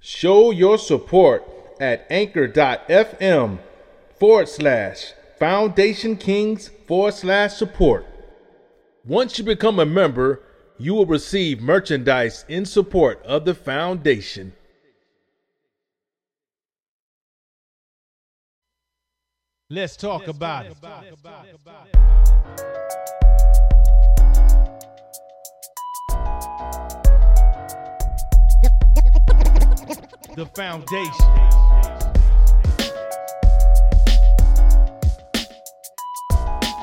Show your support at anchor.fm forward slash foundation kings forward slash support. Once you become a member, you will receive merchandise in support of the foundation. Let's talk about it. The foundation.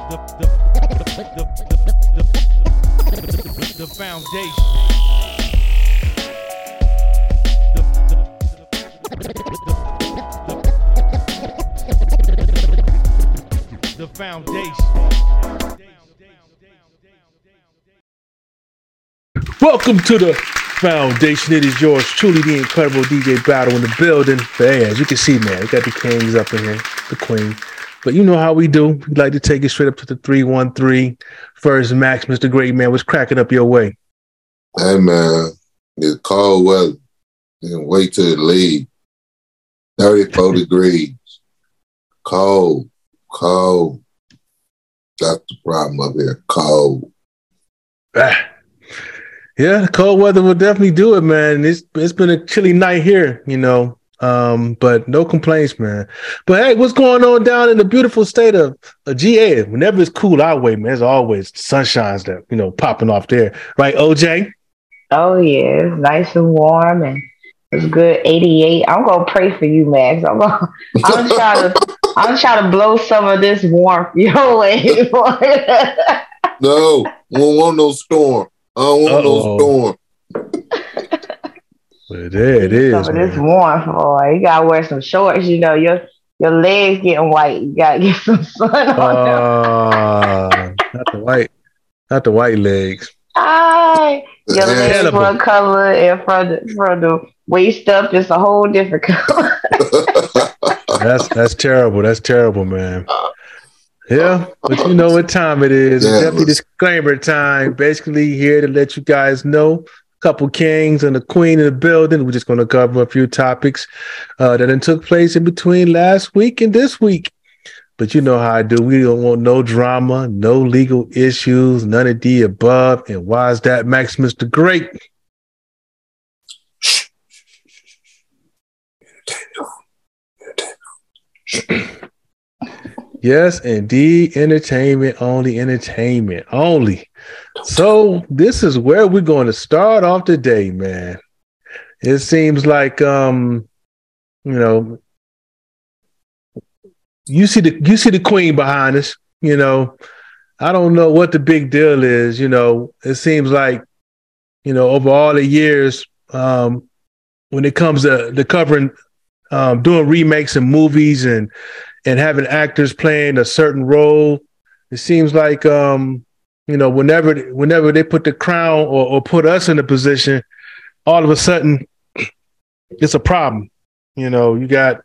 The, the, the, the, foundation, the foundation. Welcome to the foundation. It is yours truly, the incredible DJ Battle in the building. But hey, as you can see, man, we got the kings up in here, the queen. But you know how we do. We'd like to take it straight up to the 313. First, Max, Mr. Great Man, was cracking up your way. Hey, man, it's cold weather. Then wait till it leave. 34 degrees. Cold, cold. That's the problem up here. Cold. Ah, Ah. Yeah, the cold weather will definitely do it, man. It's it's been a chilly night here, you know. Um, but no complaints, man. But hey, what's going on down in the beautiful state of, of GA? Whenever it's cool our way, man, there's always sunshines that you know popping off there, right? OJ. Oh yeah, it's nice and warm and it's good. 88. I'm gonna pray for you, Max. I'm gonna I'm trying to I'm trying to blow some of this warmth your way. no, we don't want no storm. I don't want Uh-oh. no storm. Well, there it is. Some of this warm, boy. You gotta wear some shorts. You know your your legs getting white. You gotta get some sun on uh, them. not the white, not the white legs. Aye, your legs one color, and from the from the waist up, it's a whole different color. that's that's terrible. That's terrible, man. Yeah, but you know what time it is. Yeah, definitely disclaimer time. Basically, here to let you guys know a couple kings and a queen in the building. We're just going to cover a few topics uh, that took place in between last week and this week. But you know how I do. We don't want no drama, no legal issues, none of the above. And why is that, Max, Mr. Great? Yes, indeed. Entertainment only, entertainment only. So, this is where we're going to start off today, man. It seems like um, you know, you see the you see the queen behind us, you know. I don't know what the big deal is, you know. It seems like, you know, over all the years, um, when it comes to the covering um, doing remakes and movies and and having actors playing a certain role. It seems like um, you know, whenever whenever they put the crown or, or put us in a position, all of a sudden it's a problem. You know, you got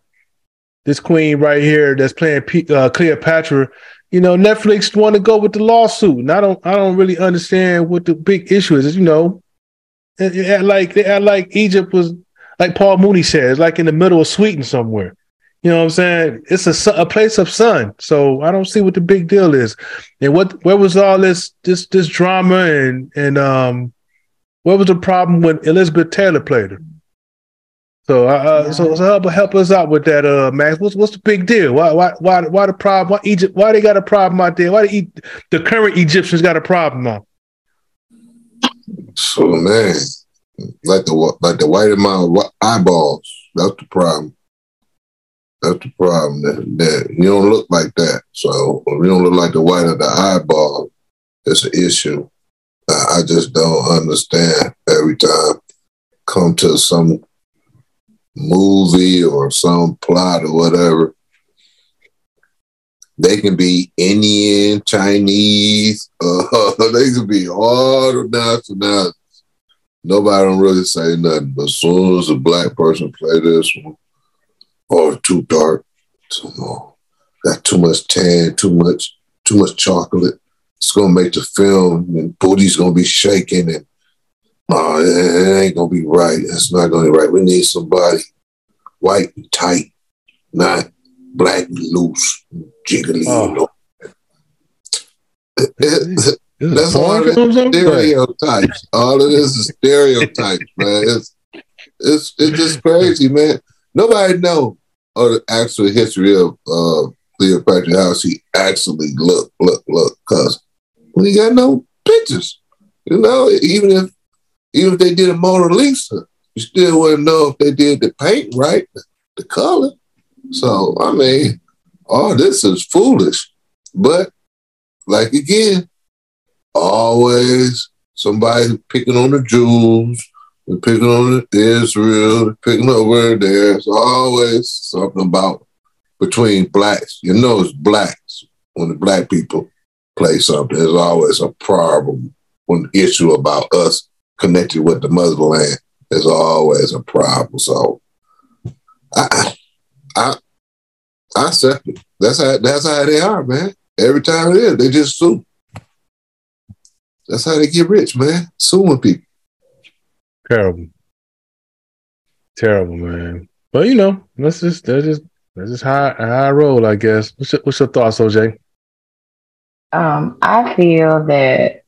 this queen right here that's playing P- uh, Cleopatra. You know, Netflix want to go with the lawsuit, and I don't, I don't really understand what the big issue is. You know, it, it like like Egypt was like Paul Mooney says, like in the middle of Sweden somewhere. You know what I'm saying? It's a, a place of sun. So I don't see what the big deal is. And what where was all this this this drama and and um what was the problem when Elizabeth Taylor played her? So uh, yeah. so, so help help us out with that, uh, Max. What's what's the big deal? Why why why why the problem? Why Egypt? Why they got a problem out there? Why the, the current Egyptians got a problem now? So man, like the like the white of my eyeballs. That's the problem. That's the problem. That, that you don't look like that. So you don't look like the white of the eyeball, it's an issue. I just don't understand every time come to some movie or some plot or whatever. They can be Indian, Chinese, uh, they can be all the nationalities. Nobody don't really say nothing. But as soon as a black person play this one, or too dark, too long, got too much tan, too much, too much chocolate. It's gonna make the film and booty's gonna be shaking and Oh, it ain't gonna be right. It's not gonna be right. We need somebody white and tight, not black and loose, jiggly. Oh. You know. That's all it is. Stereotypes. All of this is stereotypes, man. It's it's it's just crazy, man. Nobody know of the actual history of uh, Cleopatra, how she actually look, look, look. Because we got no pictures. You know, even if even if they did a Mona Lisa, you still wouldn't know if they did the paint right, the color. So I mean, all this is foolish. But like again, always somebody picking on the Jews, and picking on Israel, picking over there. It's always something about between blacks. You know it's blacks when the black people play something. There's always a problem when the issue about us connected with the motherland. There's always a problem. So I I I accept it. That's how that's how they are, man. Every time it is, they just sue. That's how they get rich, man. Suing people. Terrible. Terrible, man. But you know, let's just that's just that's just how I roll, I guess. What's your, what's your thoughts, OJ? Um, I feel that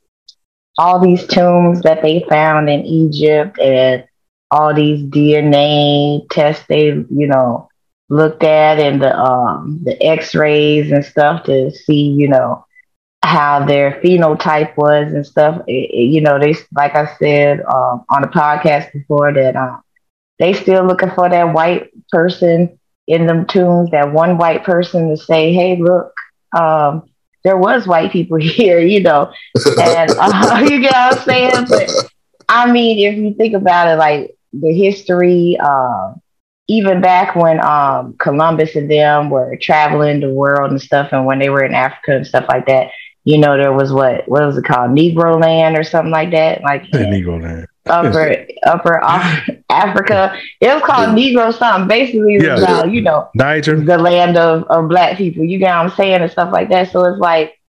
all these tombs that they found in Egypt and all these DNA tests they, you know, looked at and the um the x-rays and stuff to see, you know, how their phenotype was and stuff. It, it, you know, they like I said um, on the podcast before that um, they still looking for that white person in them tombs, that one white person to say, "Hey, look, um, there was white people here," you know, and uh, you get what I'm saying. But I mean, if you think about it, like the history. Uh, even back when um, Columbus and them were traveling the world and stuff, and when they were in Africa and stuff like that, you know, there was what what was it called, Negro Land or something like that, like yeah, Negro Land, upper upper Africa. It was called Negro something. Basically, it was yeah. about you know Niger, the land of, of black people. You get what I'm saying and stuff like that. So it's like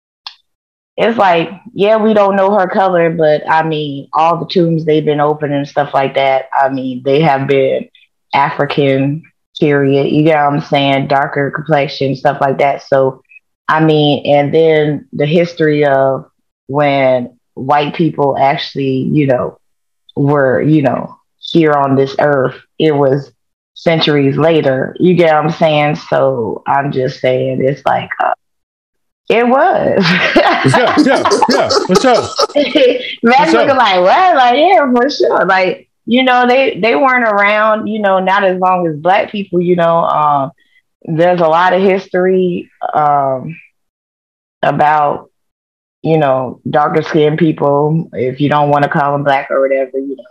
it's like yeah, we don't know her color, but I mean, all the tombs they've been opening and stuff like that. I mean, they have been African. Period. You get what I'm saying? Darker complexion, stuff like that. So I mean, and then the history of when white people actually, you know, were, you know, here on this earth, it was centuries later. You get what I'm saying? So I'm just saying it's like, uh, it was. yeah, yeah, yeah, for sure. Man's looking like, what? Like, yeah, for sure. Like, you know, they they weren't around, you know, not as long as black people, you know. Um, there's a lot of history um, about you know darker skinned people if you don't want to call them black or whatever you know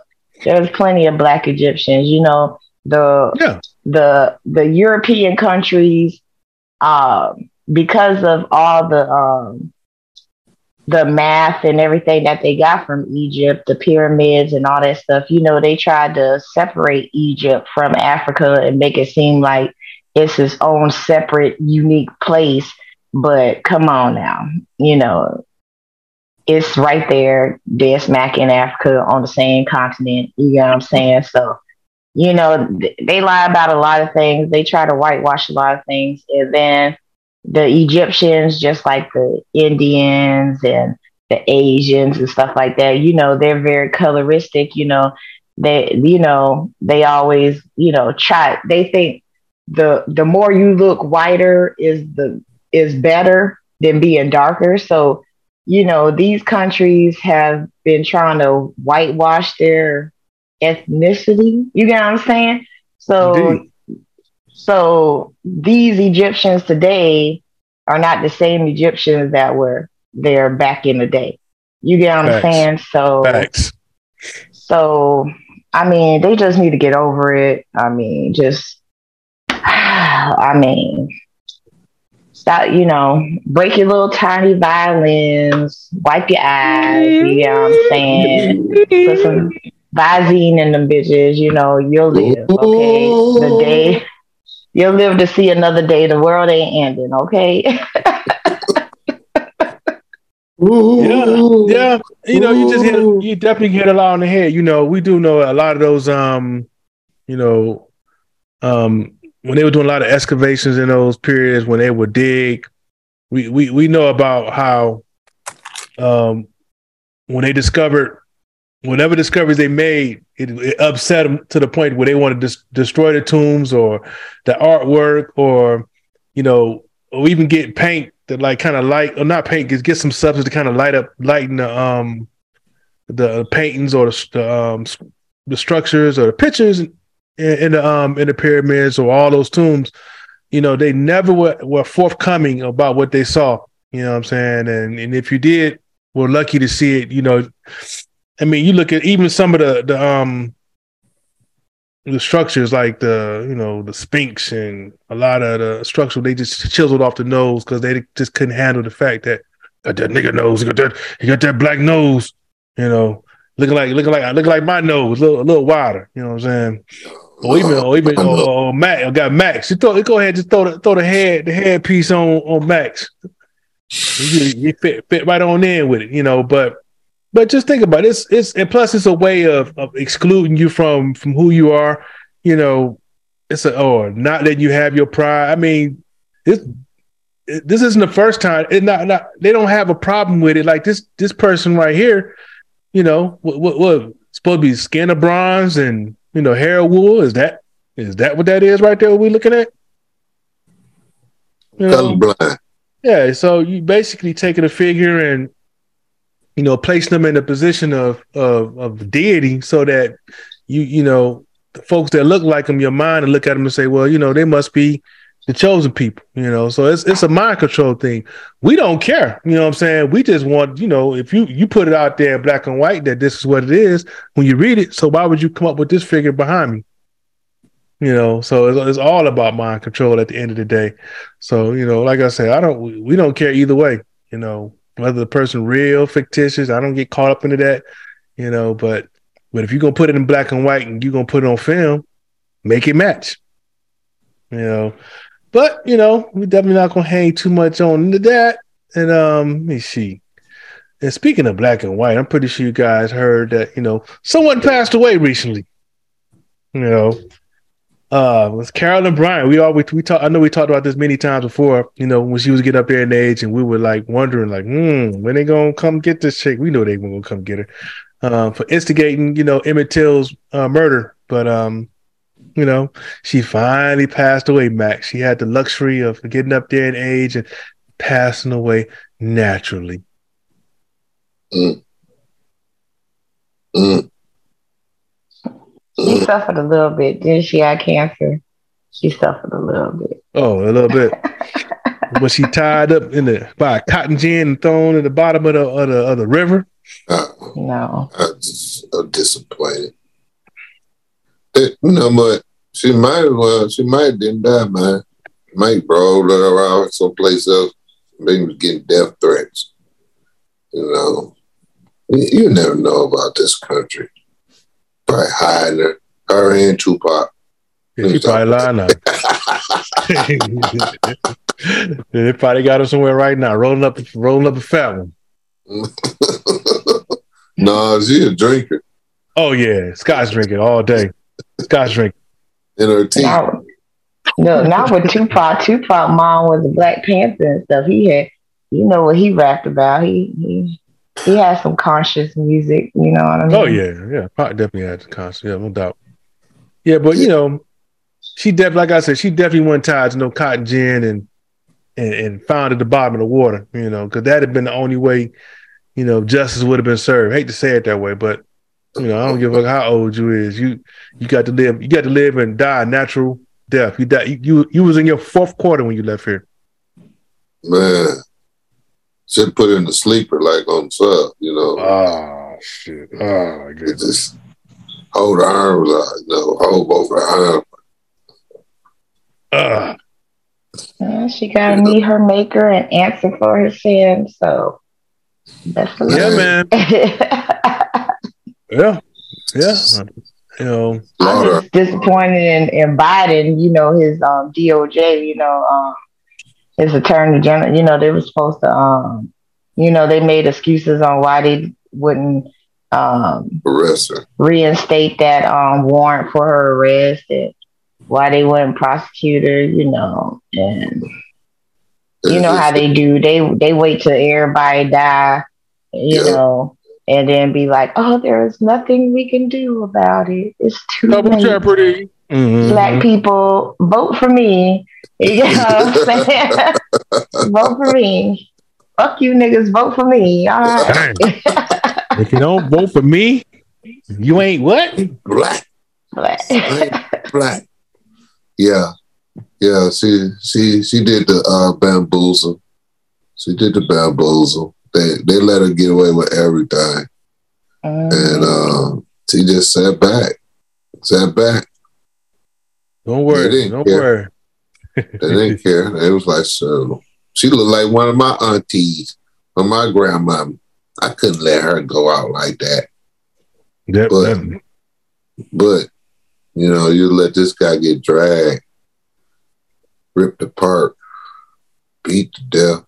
there's plenty of black egyptians you know the yeah. the the european countries um, because of all the um, the math and everything that they got from Egypt, the pyramids and all that stuff, you know, they tried to separate Egypt from Africa and make it seem like it's its own separate, unique place. But come on now, you know, it's right there, dead smack in Africa on the same continent. You know what I'm saying? So, you know, they lie about a lot of things. They try to whitewash a lot of things. And then the Egyptians, just like the Indians and the Asians and stuff like that, you know, they're very coloristic, you know, they, you know, they always, you know, try, they think the the more you look whiter is the is better than being darker. So, you know, these countries have been trying to whitewash their ethnicity. You get what I'm saying? So Indeed. so these Egyptians today are not the same Egyptians that were there back in the day. You get what Facts. I'm saying? So Facts. So I mean, they just need to get over it. I mean, just I mean, stop, you know, break your little tiny violins, wipe your eyes, you know what I'm saying? Put some Visine in them bitches, you know, you'll live, okay? The day, you'll live to see another day. The world ain't ending, okay? Yeah, yeah. You know, you just hit you definitely hit a lot on the head. You know, we do know a lot of those um, you know, um when they were doing a lot of excavations in those periods when they would dig, we we we know about how um when they discovered whatever discoveries they made, it, it, upset them to the point where they wanted to dis- destroy the tombs or the artwork or you know or even get paint that like kind of light or not paint get, get some substance to kind of light up lighten the um the paintings or the, the um the structures or the pictures in, in the um in the pyramids or all those tombs you know they never were, were forthcoming about what they saw you know what i'm saying? And and if you did we're lucky to see it you know. I mean you look at even some of the the um the structures like the you know the Sphinx and a lot of the structure they just chiseled off the nose because they just couldn't handle the fact that got that nigga nose, he got that he got that black nose, you know, looking like looking like looking like my nose, a little, a little wider, you know what I'm saying? Or even or even or, or Max, I got Max. You throw, go ahead, just throw the throw the head the head piece on on Max. You, fit fit right on in with it, you know. But but just think about it. It's it's and plus it's a way of, of excluding you from from who you are. You know, it's a or not letting you have your pride. I mean, this this isn't the first time. It not not they don't have a problem with it. Like this this person right here, you know, what what, what supposed to be skin of bronze and you know hair of wool. Is that is that what that is right there? What we looking at? You know? Colorblind. Yeah, so you basically taking a figure and you know, placing them in a position of of, of deity, so that you you know the folks that look like them, your mind, and look at them and say, well, you know, they must be the chosen people, you know. So it's it's a mind control thing. We don't care, you know what I'm saying? We just want, you know, if you you put it out there black and white that this is what it is when you read it, so why would you come up with this figure behind me? You know, so it's, it's all about mind control at the end of the day. So, you know, like I said, I don't we don't care either way, you know whether the person real, fictitious. I don't get caught up into that, you know. But but if you're gonna put it in black and white and you're gonna put it on film, make it match, you know. But you know, we're definitely not gonna hang too much on to that. And um, let me see. And speaking of black and white, I'm pretty sure you guys heard that you know someone passed away recently. You know, uh it was Carolyn Bryant. We always we talk I know we talked about this many times before, you know, when she was getting up there in age and we were like wondering, like, hmm, when they gonna come get this chick? We know they gonna come get her. Uh, for instigating, you know, Emmett Till's uh, murder. But um, you know, she finally passed away, Max. She had the luxury of getting up there in age and passing away naturally. Mm. Mm. She suffered a little bit. Didn't she have cancer? She suffered a little bit. Oh, a little bit. was she tied up in the by a cotton gin and thrown in the bottom of the of the, of the river? Uh, no. I'm just I'm disappointed. It, you know, but she might as well. She might didn't die, man. Might roll around someplace else. Maybe was getting death threats. You know, you, you never know about this country probably hiding her, her and Tupac. She probably lying now. they probably got her somewhere right now, rolling up, rolling up a fat one. no, she a drinker. Oh yeah, Scotch drinking all day. Scotch drinking. In her teeth. Now, no, not with Tupac. Tupac mom was a Black Panther and stuff. He had, you know what he rapped about. He he he has some conscious music, you know what I oh, mean? Oh yeah, yeah. Probably definitely had conscious, yeah, no doubt. Yeah, but you know, she definitely, like I said, she definitely went tied to no cotton gin and and, and found at the bottom of the water, you know, because that had been the only way, you know, justice would have been served. I hate to say it that way, but you know, I don't give a fuck how old you is. You you got to live. You got to live and die natural death. You die. You you was in your fourth quarter when you left here. Man, should put in the sleeper like on sub, you know. Oh shit! Oh my goodness. Just hold the arms out, you know, hold both her arms. Uh. she gotta meet her maker and answer for her sins. So that's yeah, man. yeah, yeah. You know, I'm just disappointed in, in Biden. You know, his um, DOJ. You know, um, his attorney general, you know, they were supposed to um, you know, they made excuses on why they wouldn't um, arrest her. reinstate that um, warrant for her arrest and why they wouldn't prosecute her, you know, and you know how they do. They they wait till everybody die, you Yeah. know, and then be like, "Oh, there's nothing we can do about it. It's too Double late." jeopardy. Mhm. Black people, vote for me. You know what I'm saying? vote for me. Fuck you niggas, vote for me. All right. Dang. if you don't vote for me, you ain't what? black, But- black, black. Yeah, yeah. She she she did the uh, bamboozle. She did the bamboozle. They they let her get away with everything, and Mm. uh, she just sat back, sat back. Don't They worry. didn't Don't care. worry. They didn't care. They was like, so she looked like one of my aunties or my grandmama. I couldn't let her go out like that. Yep, But- that- But you know, you let this guy get dragged, ripped apart, beat to death.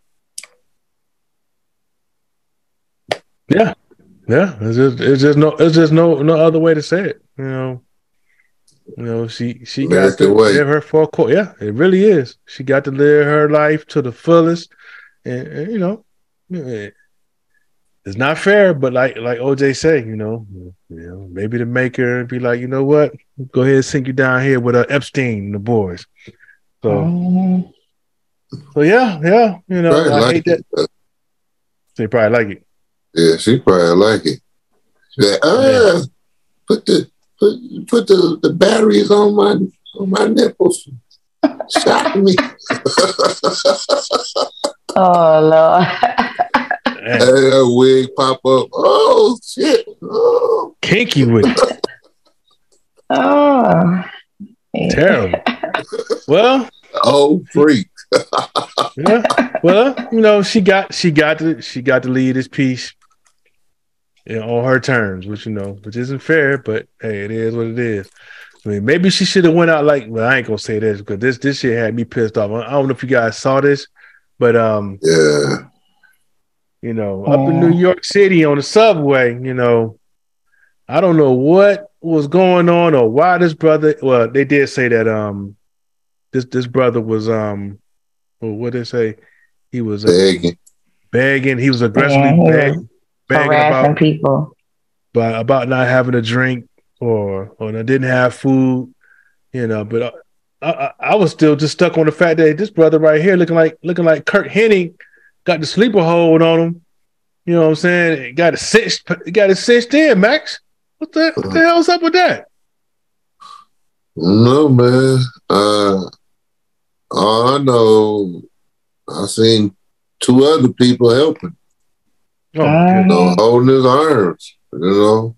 Yeah, yeah. It's just, it's just no, it's just no, no other way to say it. You know, you know, she she got to live her full course. Yeah, it really is. She got to live her life to the fullest, and, and, you know, it's not fair. But like like OJ say, you know, you know, maybe the maker be like, you know what, go ahead and sink you down here with uh, Epstein and the boys. So Mhm. so yeah, yeah, you know, I like hate that. They probably like it. Yeah, she probably like it. She like, ah, put the put put the, the batteries on my on my nipples. Shock me. Oh Lord. Hey, and her wig pop up. Oh shit. Oh. Kinky with it. oh. Terrible. Well, Oh freak. yeah. Well, you know, she got she got to she got to lead this piece you know, on her terms, which you know, which isn't fair, but hey, it is what it is. I mean, maybe she should have went out like well, I ain't gonna say this because this this shit had me pissed off. I don't know if you guys saw this, but um, Yeah. you know, up in New York City on the subway, you know, I don't know what was going on or why this brother. Well, they did say that um, this this brother was um, well, what did they say? He was uh, Begging. begging. He was aggressively Yeah, he was beg, begging Harassing about people. but about not having a drink or or they didn't have food, you know. But I, I, I was still just stuck on the fact that this brother right here looking like looking like Curt Hennig got the sleeper hold on him. You know what I'm saying? Got it cinched, got it cinched in, Max. What the, what the hell's up with that? No man. Uh all I know I seen two other people helping. Oh, my you know, holding his arms. You know,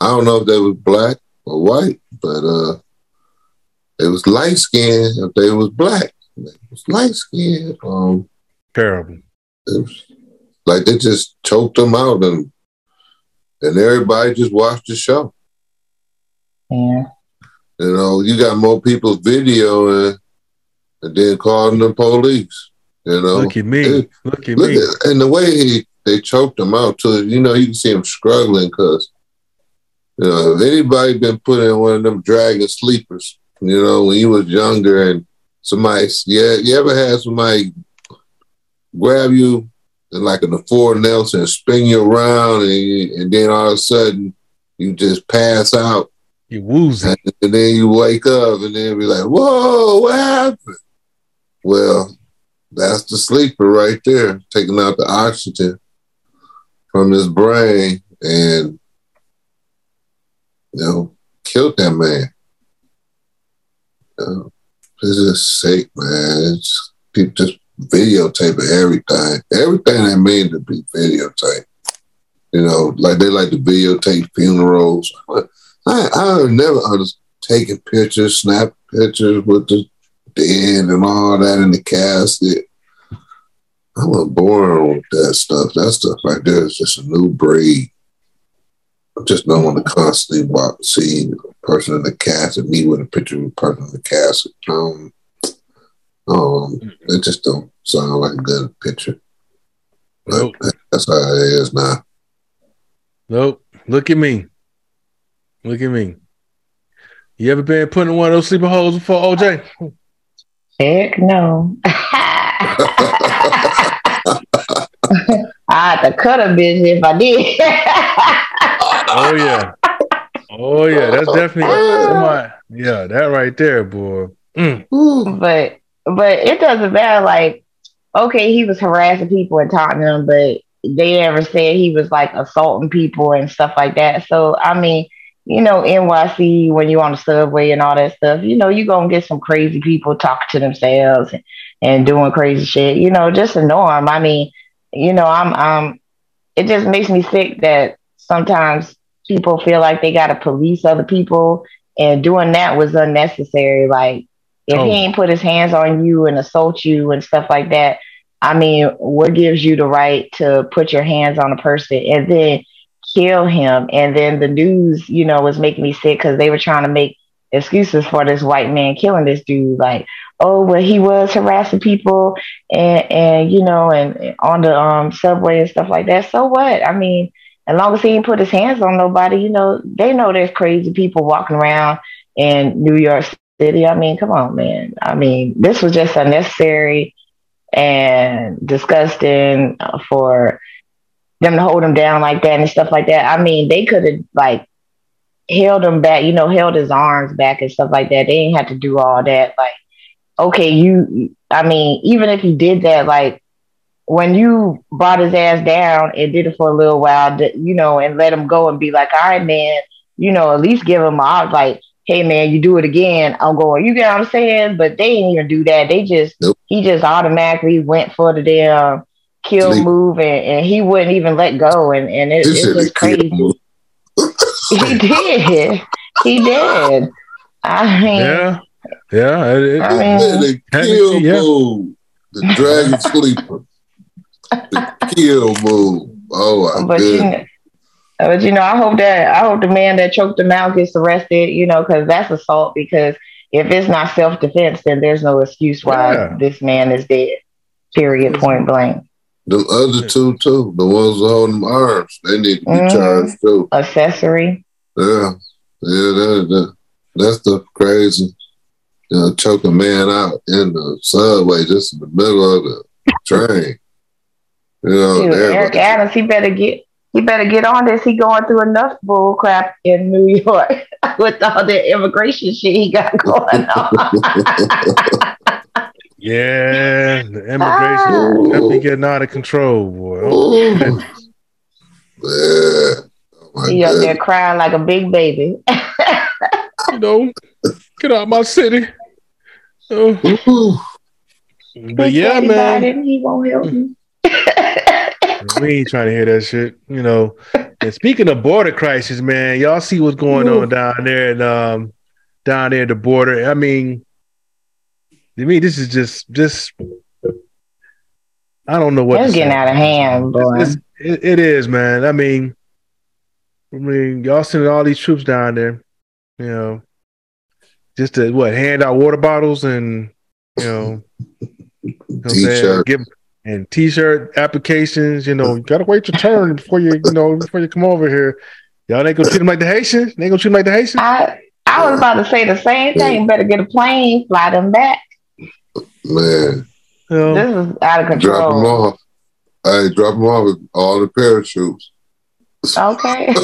I don't know if they was black or white, but uh, they was light skinned. If they was black, they was light skinned. Um, terrible. it was like they just choked them out, and and everybody just watched the show. Yeah. You know, you got more people's video and, and then calling the police. You know, Look at me. it- Look at Look me. at and the way he, they choked him out too. You know, you can see him struggling because you know if anybody been put in one of them dragon sleepers, you know, when you was younger and somebody, yeah, you ever had somebody grab you and like in the Ford Nelson and spin you around and, you- and then all of a sudden you just pass out You woozy. and, and then you wake up and then be like, whoa, what happened? Well, that's the sleeper right there, taking out the oxygen from his brain and, you know, killed that man. You know, it's just sick, man. It's people just videotaping everything. Everything they mean to be videotaped. You know, like they like to videotape funerals. I I never understood taking pictures, snap pictures with the dead and all that in the casket. I'm a boring with that stuff. That stuff right there is just a new breed. I just don't want to constantly walk, see a person in the casket, me with a picture of a person in the casket. Um, um, it just don't sound like a good picture. Nope. That's how it is now. Nope. Look at me. Look at me. You ever been put in one of those sleeping holes before, OJ? Heck no. I had to cut a bitch if I did. oh yeah. Oh yeah. That's definitely somebody. Yeah, that right there, boy. Mm. but but it doesn't matter. Like, okay, he was harassing people and in Tottenham, but they never said he was like assaulting people and stuff like that. So I mean, you know, NYC when you're on the subway and all that stuff, you know, you're gonna get some crazy people talking to themselves and, and doing crazy shit. You know, just a norm. I mean, you know, I'm um it just makes me sick that sometimes people feel like they gotta police other people and doing that was unnecessary. Like if oh. he ain't put his hands on you and assault you and stuff like that, I mean, what gives you the right to put your hands on a person and then kill him? And then the news, you know, was making me sick because they were trying to make excuses for this white man killing this dude. Like, oh, well, he was harassing people and, and you know, and on the um, subway and stuff like that. So what? I mean, as long as he didn't put his hands on nobody, you know, they know there's crazy people walking around in New York City. I mean, come on, man. I mean, this was just unnecessary and disgusting for them to hold him down like that and stuff like that. I mean, they could have like held him back, you know, held his arms back and stuff like that. They didn't have to do all that. Like, okay, you, I mean, even if you did that, like when you brought his ass down and did it for a little while, you know, and let him go and be like, all right, man, you know, at least give him a like, hey man, you do it again, I'm going. You get what I'm saying? But they didn't even do that. They just nope. he just automatically went for the damn kill Sleep. move and, and, he wouldn't even let go and, and it, it was crazy. he did. He did. I mean Yeah. Yeah. It, I mean, the kill yeah. move. The dragon sleeper. The kill move. Oh my but goodness. But you know, I hope that I hope the man that choked him out gets arrested. You know, because that's assault. Because if it's not self defense, then there's no excuse why yeah. this man is dead. Period. Point blank. The other two too, the ones holding arms, they need to be mm-hmm. charged too. Accessory. Yeah, yeah, that, that, that's the crazy. You know, choke a man out in the subway, just in the middle of the train. You know, Dude, Eric Adams, he better get he better get on this. He going through enough bull crap in New York with all the immigration shit he got going on. yeah, the immigration ah. definitely getting out of control, boy. Oh, yeah. Oh, he up there crying like a big baby. you know, get out my city. But yeah, man. He won't help me we ain't trying to hear that shit, you know. And speaking of border crisis, man, y'all see what's going Ooh. on down there and um down there at the border. I mean, to me, this is just just I don't know what it's getting say. out of hand, boy. It's, it, it is, man. I mean, I mean, y'all sending all these troops down there, you know, just to what hand out water bottles and you know, you know give and t-shirt applications. You know, you gotta wait your turn before you, you know, before you come over here. Y'all ain't gonna treat them like the Haitians. They ain't gonna treat them like the Haitians. I, I was about to say the same thing. Better get a plane, fly them back. Man, you know, this is out of control. Drop them off. I drop them off with all the parachutes. Okay.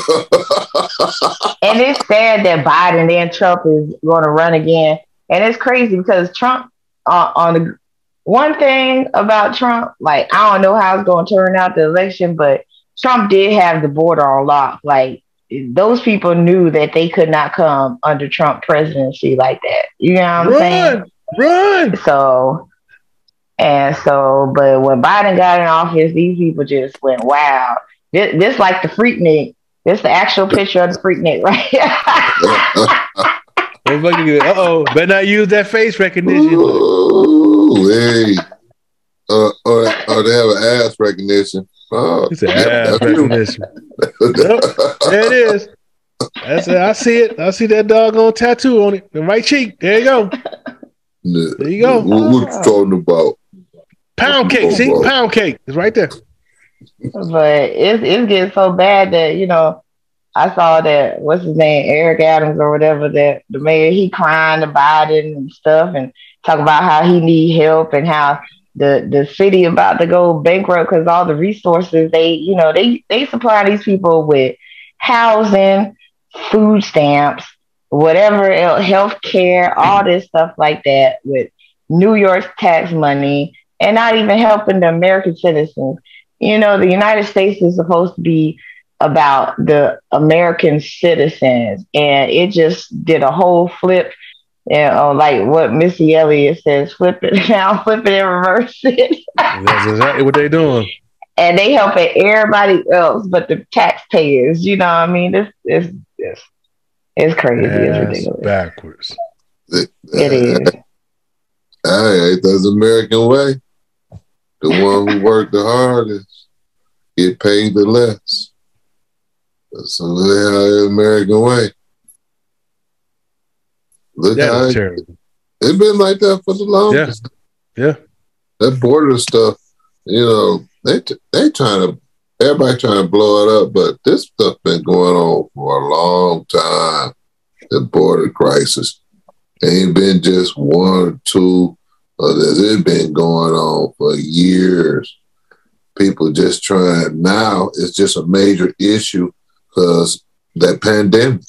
and it's sad that Biden and Trump is going to run again, and it's crazy because Trump uh, on the one thing about Trump, like I don't know how it's going to turn out the election, but Trump did have the border on lock. Like those people knew that they could not come under Trump presidency like that. You know what I'm run, saying? Run. So and so, but when Biden got in office, these people just went wow. This, this like the Freaknik. This the actual picture of the Freaknik, right? uh oh, better not use that face recognition. Oh, hey. Uh, or, or they have an ass recognition. Oh, it's an ass recognition. yep, there it is. That's it. I see it. I see that doggone tattoo on it. The right cheek. There you go. There you go. What, what you talking about? Pound cake. See, about? pound cake is right there. But it's it's getting so bad that you know I saw that what's his name Eric Adams or whatever that the mayor he crying about it and stuff and talk about how he need help and how the the city about to go bankrupt because all the resources they you know they they supply these people with housing, food stamps, whatever else, health care, all this stuff like that with New York's tax money and not even helping the American citizens. You know, the United States is supposed to be about the American citizens, and it just did a whole flip. You know, like what Missy Elliott says, flip it now, flip it and reverse it. That's exactly what they're doing. And they helping everybody else but the taxpayers. You know what I mean? This is this it's crazy. That's it's ridiculous. Backwards. It, it is. Hey, that's American way. The one who worked the hardest get paid the less. That's the American way. Look how it, it's been like that for the longest. Yeah. yeah. That border stuff, you know, they they trying to everybody trying to blow it up, but this stuff been going on for a long time. The border crisis ain't been just one or two others. It's been going on for years. People just trying now. It's just a major issue because that pandemic.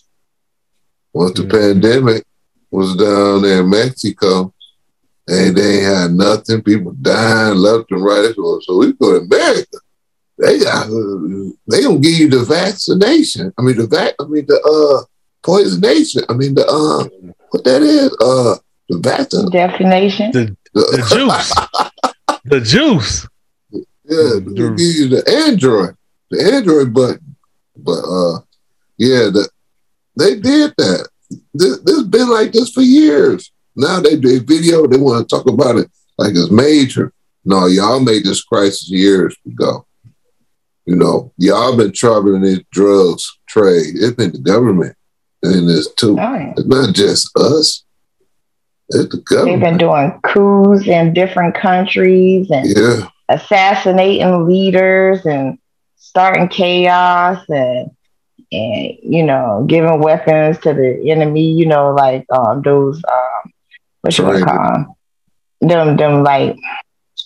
Once the mm-hmm. pandemic was down there in Mexico, and they had nothing. People dying left and right. So we go to America. They got they gonna give you the vaccination. I mean the vac. I mean the uh poisonation. I mean the uh what that is uh the vaccine definition. The, the juice. the juice. Yeah, they give you the Android, the Android button. But uh, yeah, the, they did that. This, this has been like this for years. Now they do video, they want to talk about it like it's major. No, y'all made this crisis years ago. You know, y'all been troubling this drugs trade. It's been the government in this too. Right. It's not just us. It's the government. They've been doing coups in different countries and yeah. assassinating leaders and starting chaos and and you know giving weapons to the enemy. You know, like um, those um, what you want call them? them them like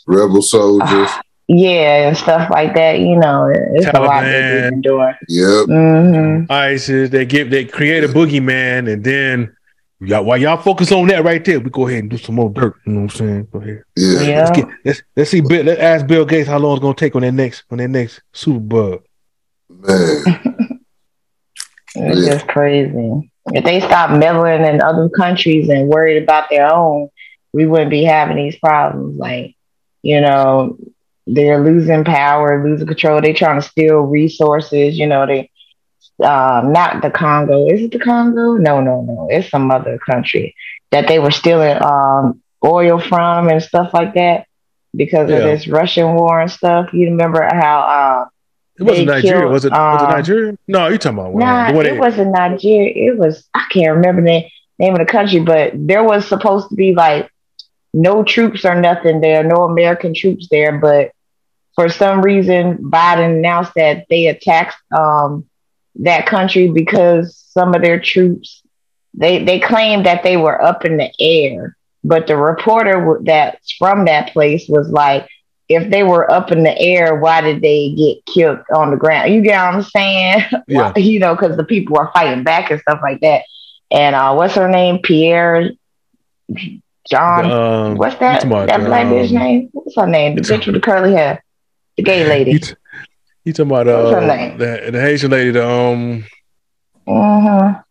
rebel soldiers. Uh, yeah, and stuff like that. You know, it's Taliban. a lot they've been doing. Yep. Mm-hmm. ISIS. They give they create a boogeyman, and then y'all while y'all focus on that right there, we go ahead and do some more dirt. You know what I'm saying? Go ahead. Yeah. yeah. Let's, get, let's, let's see. Bill, let's ask Bill Gates how long it's gonna take on that next on that next super bug. Man. it's yeah. just crazy. If they stop meddling in other countries and worried about their own, we wouldn't be having these problems. Like, you know, they're losing power, losing control. They're trying to steal resources. You know, they um, not the Congo. Is it the Congo? No, no, no. It's some other country that they were stealing um, oil from and stuff like that because yeah. of this Russian war and stuff. You remember how uh, it wasn't Nigeria, killed, was it? Was it um, Nigeria? No, you talking about nah, it they, wasn't Nigeria. It was I can't remember the name of the country, but there was supposed to be like no troops or nothing there, no American troops there, but for some reason Biden announced that they attacked um, that country because some of their troops they they claimed that they were up in the air, but the reporter that's from that place was like, if they were up in the air, why did they get killed on the ground? You get what I'm saying? Yeah. you know, because the people were fighting back and stuff like that. And uh, what's her name? Pierre John. Um, what's that? that black um, bitch name? What's her name? The bitch with the curly hair. The gay lady. You talking about uh, the, the Haitian lady, the um uh-huh.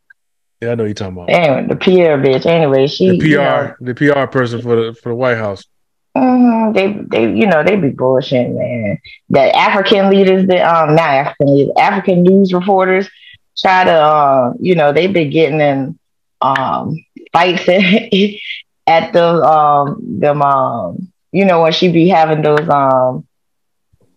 Yeah, I know you talking about. Anyway, the PR bitch. Anyway, she the PR you know, the PR person for the for the White House. Mm-hmm. They they you know they be bullshitting, man. The African leaders, the um not African leaders, African news reporters try to uh, you know they've been getting in um fights at the um them um you know when she be having those um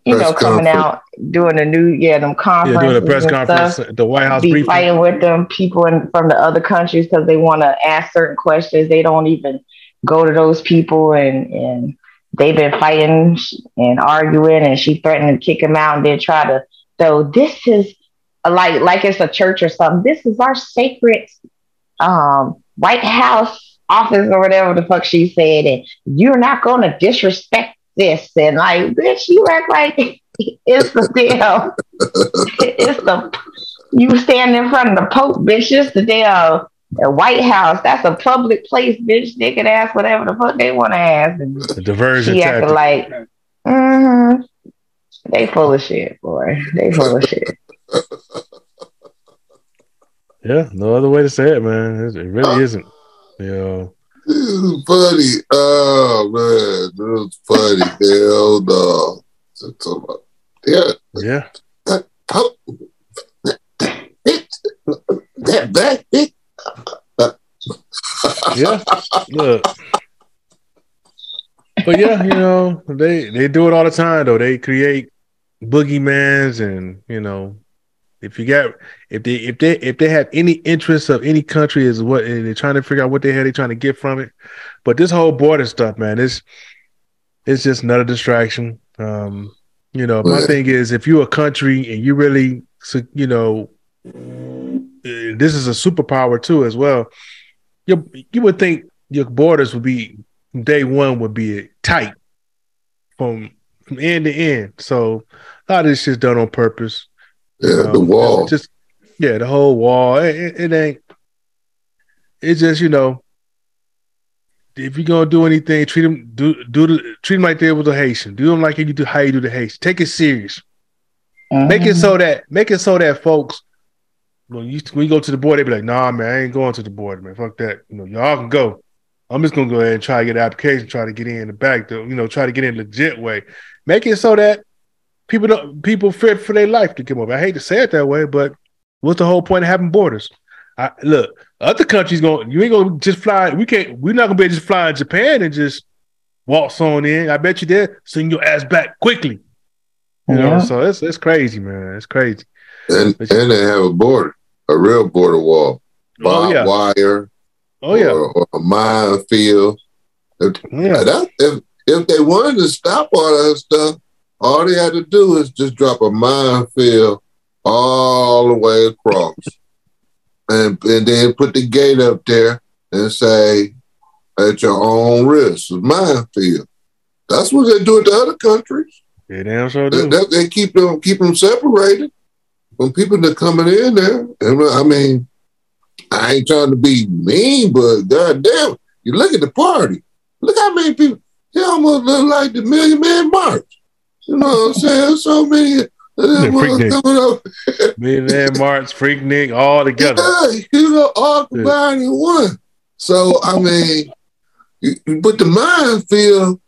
you press know, coming conference. out doing the new yeah them conferences, yeah, doing the press conference, stuff, the White House be briefing. fighting with them people in, from the other countries because they want to ask certain questions. They don't even go to those people and and they've been fighting and arguing, and she threatened to kick him out, and then try to. So this is like like it's a church or something. This is our sacred um, White House office or whatever the fuck she said, and you're not going to disrespect this. And like, bitch, you act like it's the damn, it's the you stand in front of the Pope, bitch. It's the damn the White House. That's a public place, bitch. They can ask whatever the fuck they want to ask. And The diversion she tactic. like, mm-hmm. they full of shit, boy. They full of shit. yeah, no other way to say it, man. It, it really isn't. You know, This is funny. Oh man, this is funny. Hell no. Yeah, yeah. That black bitch. yeah. Look. But yeah, you know, they they do it all the time though. They create boogeymans and you know, if you got if they if they if they have any interest of any country is what and they're trying to figure out what the hell they're trying to get from it. But this whole border stuff, man, it's it's just another distraction. Um, you know, my thing is if you're a country and you really you know this is a superpower too as well you you would think your borders would be day one would be tight from from end to end. So a lot of this shit's done on purpose. Yeah, the Um, wall. Just yeah, the whole wall. It, it, it ain't. It's just you know, if you're gonna do anything, treat them do do the, treat them like they was a Haitian. Do them like you do how you do the Haitian. Take it serious. Make it so that make it so that folks when you when you go to the board, they be like, nah, man, I ain't going to the board, man. Fuck that. You know, y'all can go. I'm just gonna go ahead and try to get an application, try to get in the back, though, you know, try to get in legit way. Make it so that people don't people fear for their life to come over. I hate to say it that way, but what's the whole point of having borders? I look, other countries going you ain't gonna just fly. We can't we're not gonna be able to just fly in Japan and just waltz on in. I bet you there, send your ass back quickly. You know, so it's it's crazy, man. It's crazy. and and they have a border, a real border wall, Oh barbed yeah. wire, Oh yeah. or, or a minefield. If, Yeah. that, if if they wanted to stop all that stuff, all they had to do is just drop a minefield all the way across, and and then put the gate up there and say, "At your own risk, minefield." That's what they do at the other countries. They damn sure do. they- they keep them keep them separated from people that coming in there. And I mean, I ain't trying to be mean, but goddamn, you look at the party. Look how many people. They almost look like the Million Man March. You know what I'm saying? So many. Yeah, Freaknik. Millionaire March, Freaknik, all together. Yeah, you know, all combined in one. So I mean, put the minefield.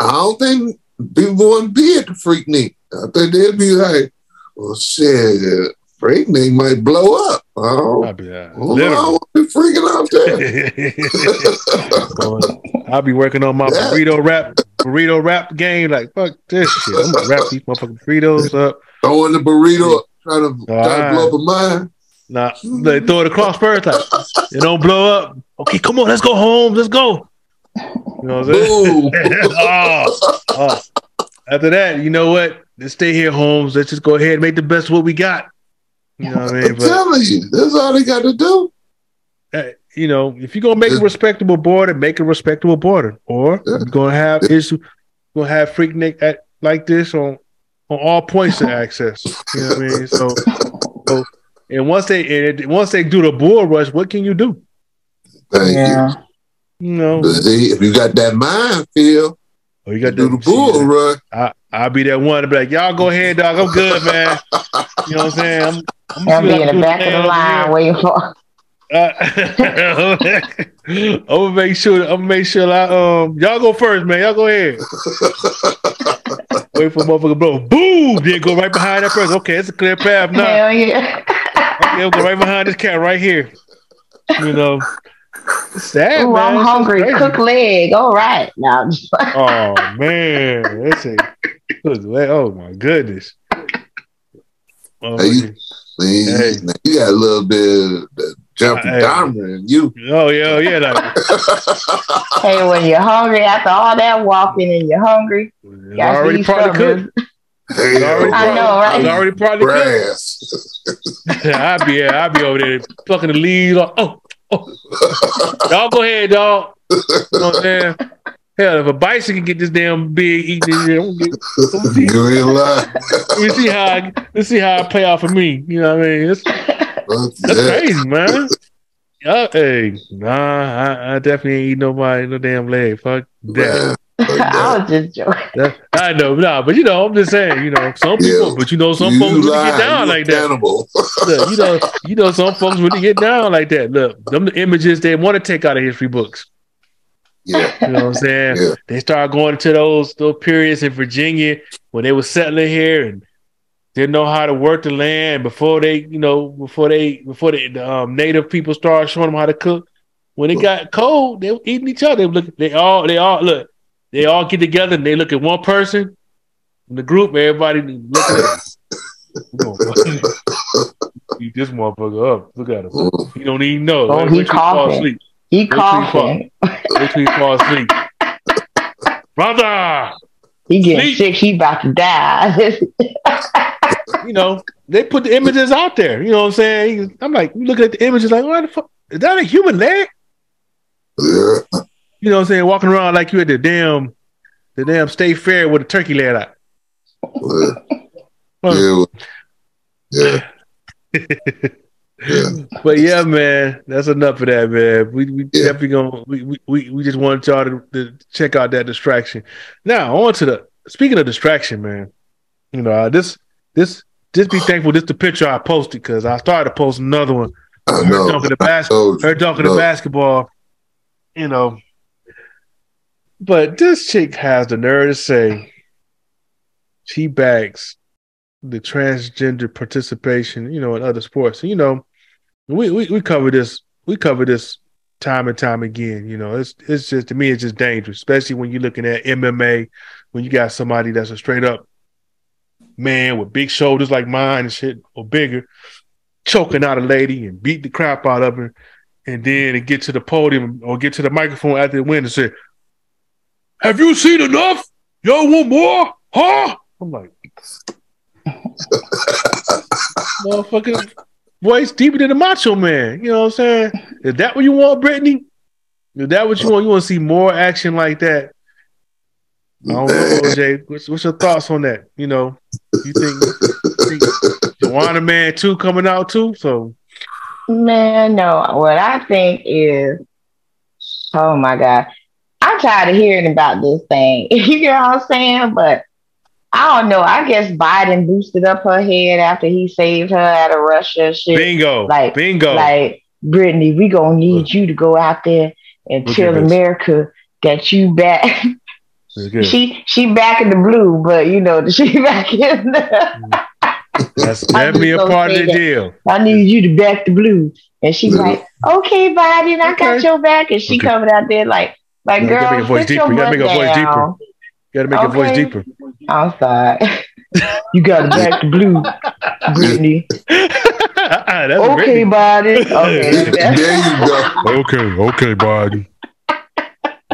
I don't think people want to be at the Freaknik. I think they'd be like, "Well, shit, uh, Freaknik might blow up." Oh, I'll be, uh, well, I don't want to be freaking out there. I'll be working on my Yeah. burrito rap, burrito rap game. Like fuck this shit. I'm gonna wrap these motherfucking burritos up. Throwing the burrito, trying to, Alright. to blow up a mine. Nah, they throw it across first. Like it don't blow up. Okay, come on, let's go home. Let's go. You know what I'm saying? Oh, oh. After that, you know what? Let's stay here, Holmes. Let's just go ahead and make the best of what we got. You know what I mean? I'm But telling you, that's all they got to do. uh, you know, if you're gonna make a respectable border, make a respectable border. Or you're gonna have issue, you're gonna have Freaknik at like this on on all points of access. You know what I mean? So, so and once they and once they do the bull rush, what can you do? Thank you. Yeah. You know, But see, if you got that minefield, oh, you got do the that bull run. I, I'll be that one to be like, y'all go ahead, dog. I'm good, man. You know what I'm saying? I'm, I'm I'll be what in the back of the line over waiting for. Here. Uh, I'm gonna make sure. I'm gonna make sure. I um, y'all go first, man. Y'all go ahead. Wait for motherfucker blow. Boom! Then go right behind that person. Okay, it's a clear path now. Hell yeah. Okay, we'll go right behind this cat right here. You know, it's sad, Ooh, man. I'm It's hungry. Cook leg. All right. Now, I'm just like, Oh man, that's a good leg. Oh my goodness. Oh, Hey, you- See, Hey. now you got a little bit of the jumping Hey. dominant. You. Oh yeah, oh, yeah. Like, Hey, when you're hungry after all that walking and you're hungry, it's already probably something. cooked. Hell, It's already uh, I know, right? It's already probably cooked. grass. I'd be yeah, I'd be over there plucking the leaves. Off. Oh, oh. y'all go ahead, dog. You know what I'm saying? Hell, if a bison can get this damn big eating this, I'm get- I'm gonna see- You ain't let me see how I, let's see how it play out for me. You know what I mean? That's, that's crazy, man. Yeah, hey, nah, I, I definitely ain't eat nobody no damn leg. Fuck that. Man, like I was just joking. that. I know, nah, but you know, I'm just saying, you know, some people, Yeah. but you know, some You folks really lying. get down You like that. Look, you know, you know, some folks really get down like that. Look, them the images they want to take out of history books. yeah, You know what I'm saying? yeah. They start going to those those periods in Virginia when they were settling here and didn't know how to work the land before they, you know, before they before they, the um, native people started showing them how to cook. When it got cold, they were eating each other. They look, they all, they all look, they all get together and they look at one person in the group. Everybody looking at. Fucking Eat this motherfucker up. Look at him. He don't even know. Oh, Wait- he wait till he fall coughing. asleep. He coughing. He fall asleep. Brother, He getting Sleep. sick. He about to die. you know, they put the images out there. You know what I'm saying? I'm like, you look at the images, like, what the fuck? Is that a human leg? Yeah. You know what I'm saying? Walking around like you at the damn, the damn state fair with a turkey leg out. Yeah. Yeah. Yeah. But yeah, man, that's enough of that, man. We we Yeah. definitely gonna we, we- we we just want y'all to, to check out that distraction. Now on to the speaking of distraction, man. You know uh, this this just be thankful this the picture I posted because I started to post another one. I Her dunking the I bas- her dunking No. the basketball. You know, but this chick has the nerve to say she backs the transgender participation. You know, in other sports. You know, we we we cover this. We cover this time and time again. You know, it's it's just to me, it's just dangerous, especially when you're looking at MMA, when you got somebody that's a straight up man with big shoulders like mine and shit or bigger, choking out a lady and beat the crap out of her, and then it get to the podium or get to the microphone after the win and say, "Have you seen enough? Y'all want more? Huh?" I'm like, motherfucker voice deeper than the macho man. You know what I'm saying? Is that what you want, Brittney? Is that what you want? You want to see more action like that? I don't know, Man. OJ. What's, what's your thoughts on that? You know, you think, think Joanna Man 2 coming out too? So Man, no. What I think is, oh my God, I'm tired of hearing about this thing. you know what I'm saying? But I don't know. I guess Biden boosted up her head after he saved her out of Russia. Shit. bingo, Like- bingo. Like, Brittney, we gonna need you to go out there and Look tell. America that you back. That's good. she she back in the blue, but you know she back in the. Mm. That's I definitely a part of the say deal. I need you to back the blue. And she's Yeah. like, okay, Biden, I got your back. And she Okay. coming out there like, like, You gotta girl, make your voice sit deeper. your You gotta make a voice deeper. You got to make your voice deeper. I'm sorry. you got to back the blue, Brittney. That's Okay, great. Biden. Okay. there you go. Okay, okay, Biden.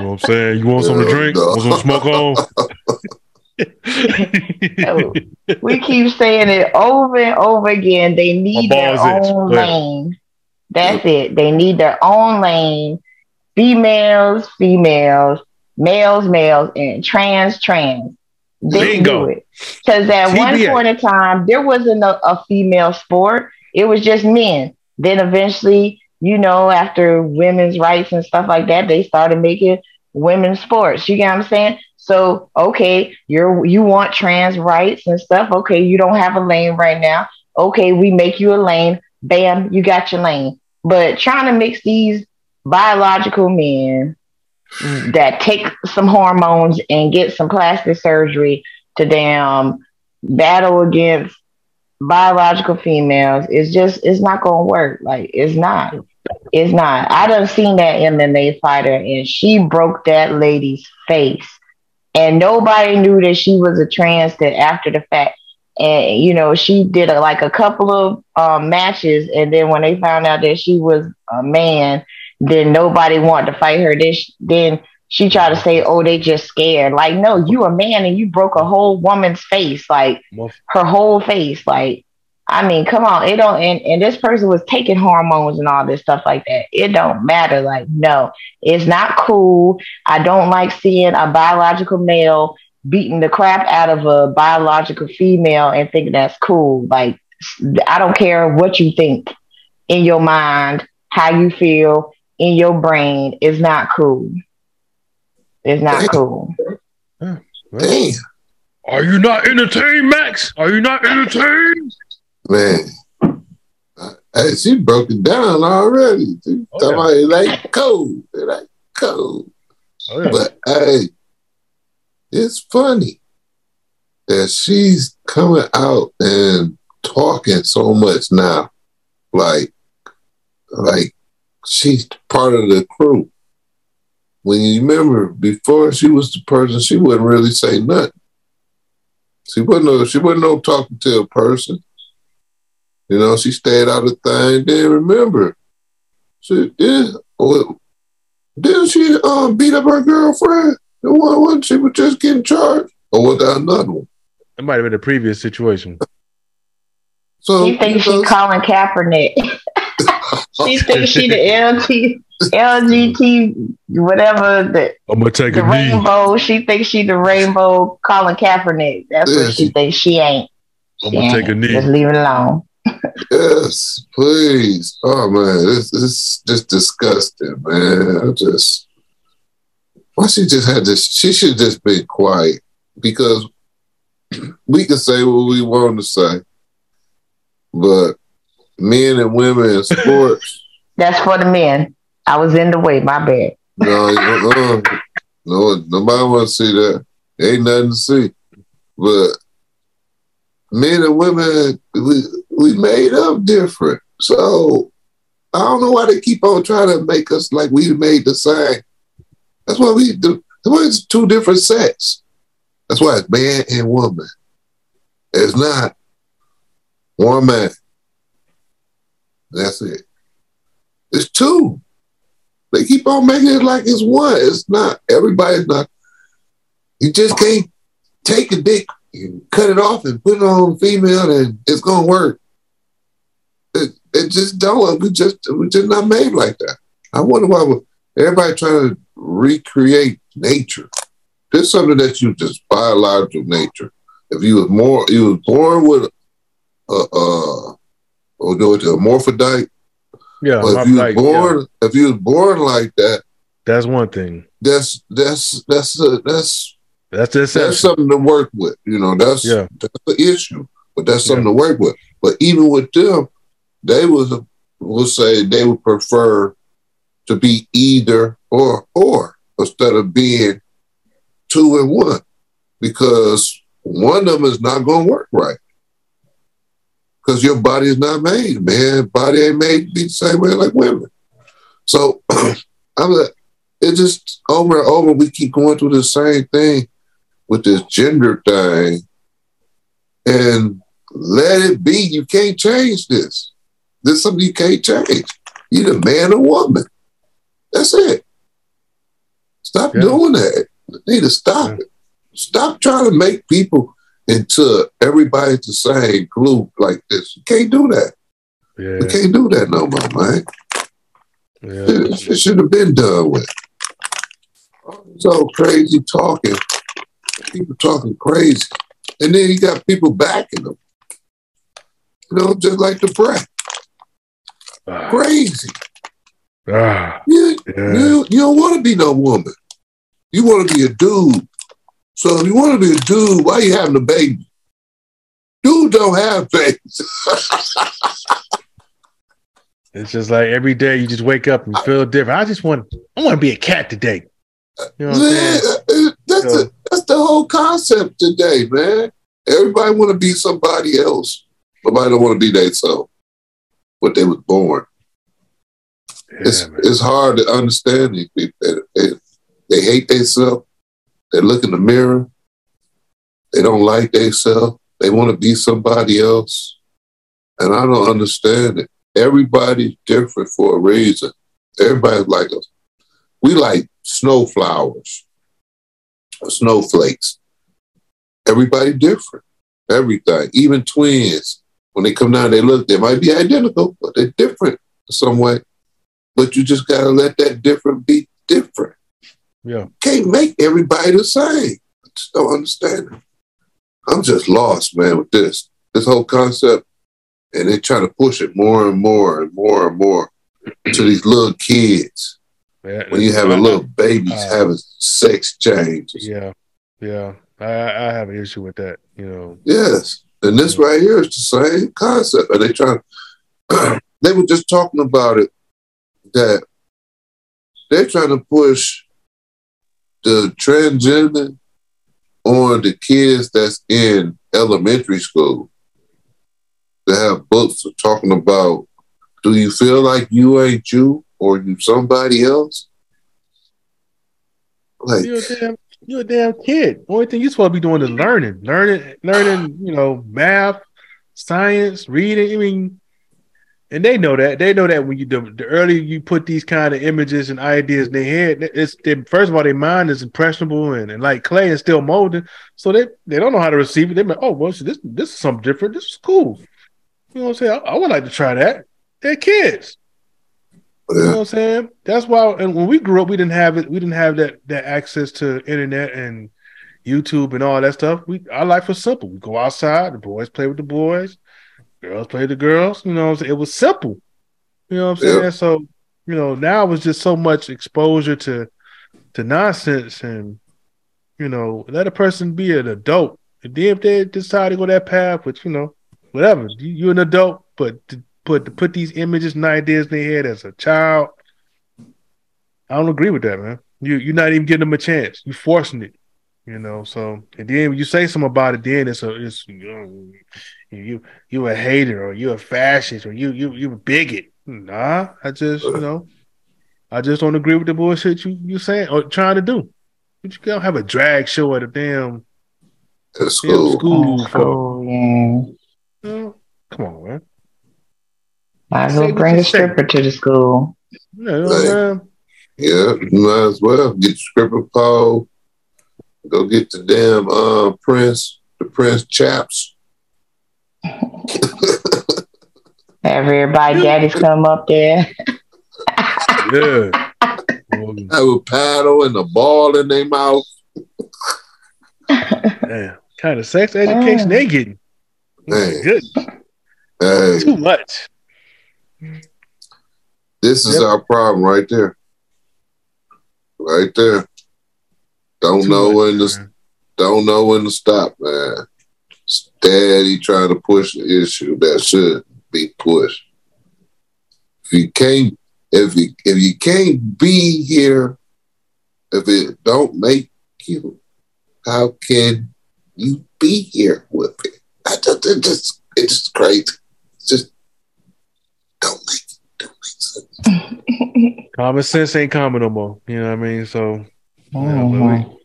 You know what I'm saying? You want something to drink? no. Want some to smoke Oh, on? we keep saying it over and over again. They need their balls itch. own lane. That's it. They need their own lane. Females, females, males, males, and trans, trans. They can Bingo. do it. Because at one point in time, there wasn't a, a female sport. It was just men. Then eventually, you know, after women's rights and stuff like that, they started making women's sports. You get what I'm saying? So, okay, you're you want trans rights and stuff. Okay, you don't have a lane right now. Okay, we make you a lane. Bam, you got your lane. But trying to mix these biological men that take some hormones and get some plastic surgery to damn battle against biological females is just it's not gonna work. Like it's not. It's not. I done seen that MMA fighter and she broke that lady's face. And nobody knew that she was a trans till after the fact. and you know she did a, like a couple of um, matches, and then when they found out that she was a man, then nobody wanted to fight her. Then she, then she tried to say, "Oh, they just scared." Like, no, you a man and you broke a whole woman's face, like her whole face. Like, I mean, come on, it don't. And, and this person was taking hormones and all this stuff like that. It don't matter. Like, no, it's not cool. I don't like seeing a biological male beating the crap out of a biological female and thinking that's cool. Like, I don't care what you think in your mind, how you feel in your brain. It's not cool. It's not cool. Damn. Are you not entertained, Max? Are you not entertained? Man, hey, she broke it down already. She oh, talking yeah. about it ain't cold. It ain't cold. Oh, yeah. But hey, it's funny that she's coming out and talking so much now. Like, like she's part of the crew. When you remember before she was the person, she wouldn't really say nothing. She wasn't no, she wasn't no talking to a person. You know, she stayed out of thing. Then remember, she did. Well, didn't she um, beat up her girlfriend? The one when she was just getting charged, or was that another one? It might have been a previous situation. So she thinks she's Colin Kaepernick. she thinks she the LT, LGT, whatever the, I'm gonna take the rainbow. Knee. She thinks she the rainbow Colin Kaepernick. That's yeah, what she, she thinks. She ain't. I'm gonna take a knee. Just leave it alone yes, please. Oh man, this is just disgusting, man. I just why she just had this she should just be quiet because we can say what we want to say. But men and women in sports That's for the men. I was in the way, my bad. No, uh, no, nobody want to see that. Ain't nothing to see. But men and women, we, we made up different. So I don't know why they keep on trying to make us like we made the same. That's why we do. That's why it's two different sets. That's why it's man and woman. It's not one man. That's it. It's two. They keep on making it like it's one. It's not. Everybody's not. You just can't take a dick you cut it off and put it on female and it's gonna work. It, it just don't. We just we just not made like that. I wonder why everybody trying to recreate nature. This something that you just biological nature. If you was more, you was born with a, uh, or do it a morphodite. Yeah, if you was born, yeah. if you was born like that, that's one thing. That's that's that's uh, that's that's just that's something to work with. You know, that's yeah. that's the issue, but that's something yeah. to work with. But even with them, they was will say they would prefer to be either or or instead of being two and one, because one of them is not going to work right. Because your body is not made, man. Body ain't made to be the same way like women. So I'm like, it just over and over we keep going through the same thing with this gender thing and let it be. You can't change this. This is something you can't change. You're the man or woman. That's it. Stop yeah. doing that. You need to stop yeah. it. Stop trying to make people into everybody the same glue like this. You can't do that. Yeah. You can't do that no more, man. Yeah. It, it should have been done with. So crazy talking people talking crazy. And then you got people backing them. You know, just like the brat. Ah. Crazy. Ah. You, yeah. you, you don't want to be no woman. You want to be a dude. So if you want to be a dude, why are you having a baby? Dude don't have babies. it's just like every day you just wake up and feel different. I just want I want to be a cat today. You know what Man, I'm saying? That's, so, that's the whole concept today, man. Everybody want to be somebody else. Nobody don't want to be themselves. What they was born. Yeah, it's man. it's hard to understand these people. They, they, they hate themselves. They look in the mirror. They don't like themselves. They want to be somebody else. And I don't understand it. Everybody's different for a reason. Everybody's like us. We like snowflowers, snowflakes. Everybody different. Everything. Even twins. When they come down, they look, they might be identical, but they're different in some way. But you just gotta let that different be different. Yeah. Can't make everybody the same. I just don't understand it. I'm just lost, man, with this. This whole concept. And they're trying to push it more and more and more and more to these little kids. Yeah, When you have a little babies Uh, having sex changes. Yeah, yeah. I, I have an issue with that. You know. Yes. And this right here is the same concept. And they trying they were just talking about it that they're trying to push the transgender on the kids that's in elementary school. They have books talking about do you feel like you ain't you or you somebody else? Like You're damn, you're a damn kid. Only thing you're supposed to be doing is learning, learning, learning. You know, math, science, reading. I mean, and they know that. They know that when you the, the earlier you put these kind of images and ideas in their head, it's they, first of all their mind is impressionable and, and like clay is still molding, so they they don't know how to receive it. They're like, oh well, so this this is something different. This is cool. You know what I'm saying? I, I would like to try that. They're kids. You know what I'm saying? That's why and when we grew up, we didn't have it, we didn't have that that access to internet and YouTube and all that stuff. We our life was simple. We go outside, the boys play with the boys, girls play with the girls. You know what I'm saying? It was simple. You know what I'm Yeah. saying? So, you know, now it's just so much exposure to to nonsense and you know, let a person be an adult. And then if they decide to go that path, which you know, whatever, you, you're an adult, but to put to put these images and ideas in their head as a child, I don't agree with that, man. You you're not even giving them a chance. You forcing it, you know. So and then when you say something about it, then it's a it's you you you a hater or you a fascist or you you you a bigot. Nah, I just you know, I just don't agree with the bullshit you you saying or trying to do. But you can't have a drag show at a damn, at damn school. school. Oh, yeah. you know, come on, man. Might as Say well bring you a say. stripper to the school. You know what Yeah, you might as well get the stripper pole. Go get the damn uh, Prince, the Prince chaps. Have everybody daddies come up there. Yeah. Well, Have a paddle and a ball in their mouth. Man, kind of sex education they getting. Man. Good. Hey, Too much. This is Yep. our problem right there. Right there. Don't Too know much, when to man. don't know when to stop, man. Steady trying to push the issue that should be pushed. If you can't, if you if you can't be here, if it don't make you, how can you be here with it? I just, it just it's just crazy. It's just don't make don't make. Common sense ain't common no more. You know what I mean? So yeah, but Mhm.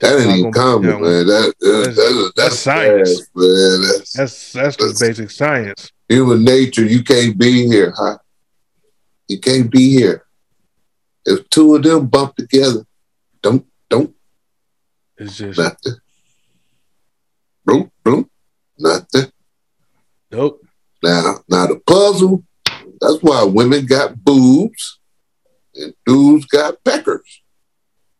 That ain't not even gonna- common, man. That, that, that's- that- that's, that's science. bad, man. That's, that's that's just basic science. human nature. You can't be here, huh? You can't be here. If two of them bump together, don't don't It's just nothing. Boom, boom, nothing. nope. Now, now the puzzle. That's why women got boobs and dudes got peckers,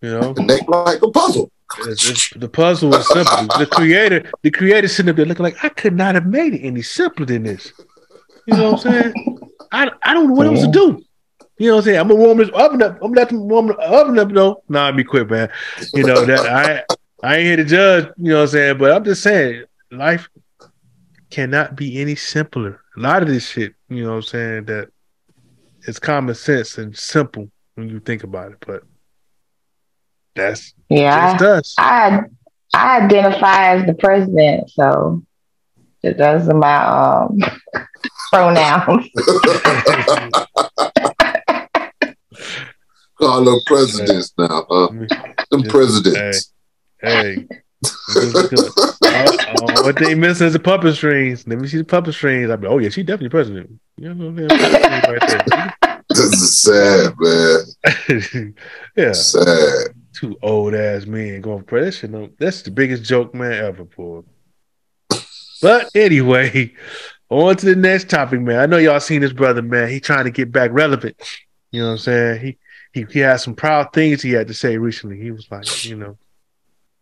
You know, and they like a puzzle. it's, it's, the puzzle was simple. The creator, the creator sitting up there looking like I could not have made it any simpler than this. You know what I'm saying? I I don't know what else to do. You know what I'm saying? I'm gonna warm this oven up. I'm gonna let them warm the oven up though. Nah, I'll be quick, man. You know that I I ain't here to judge. You know what I'm saying? But I'm just saying, life cannot be any simpler. A lot of this shit, you know what I'm saying, that it's common sense and simple when you think about it. But that's Yeah, just us. I I identify as the president, so those are my um, pronouns. Call them presidents now, huh? Them Just- presidents. Hey, uh, what they missing is the puppet strings. Let me see the puppet strings. I'm like, oh yeah, she definitely president. You know what right This is sad, man. yeah, sad. Two old ass men going for president. That's the biggest joke man ever pulled. But anyway, on to the next topic, man. I know y'all seen this brother, man. He trying to get back relevant. You know what I'm saying? He he he had some proud things he had to say recently. He was like, you know,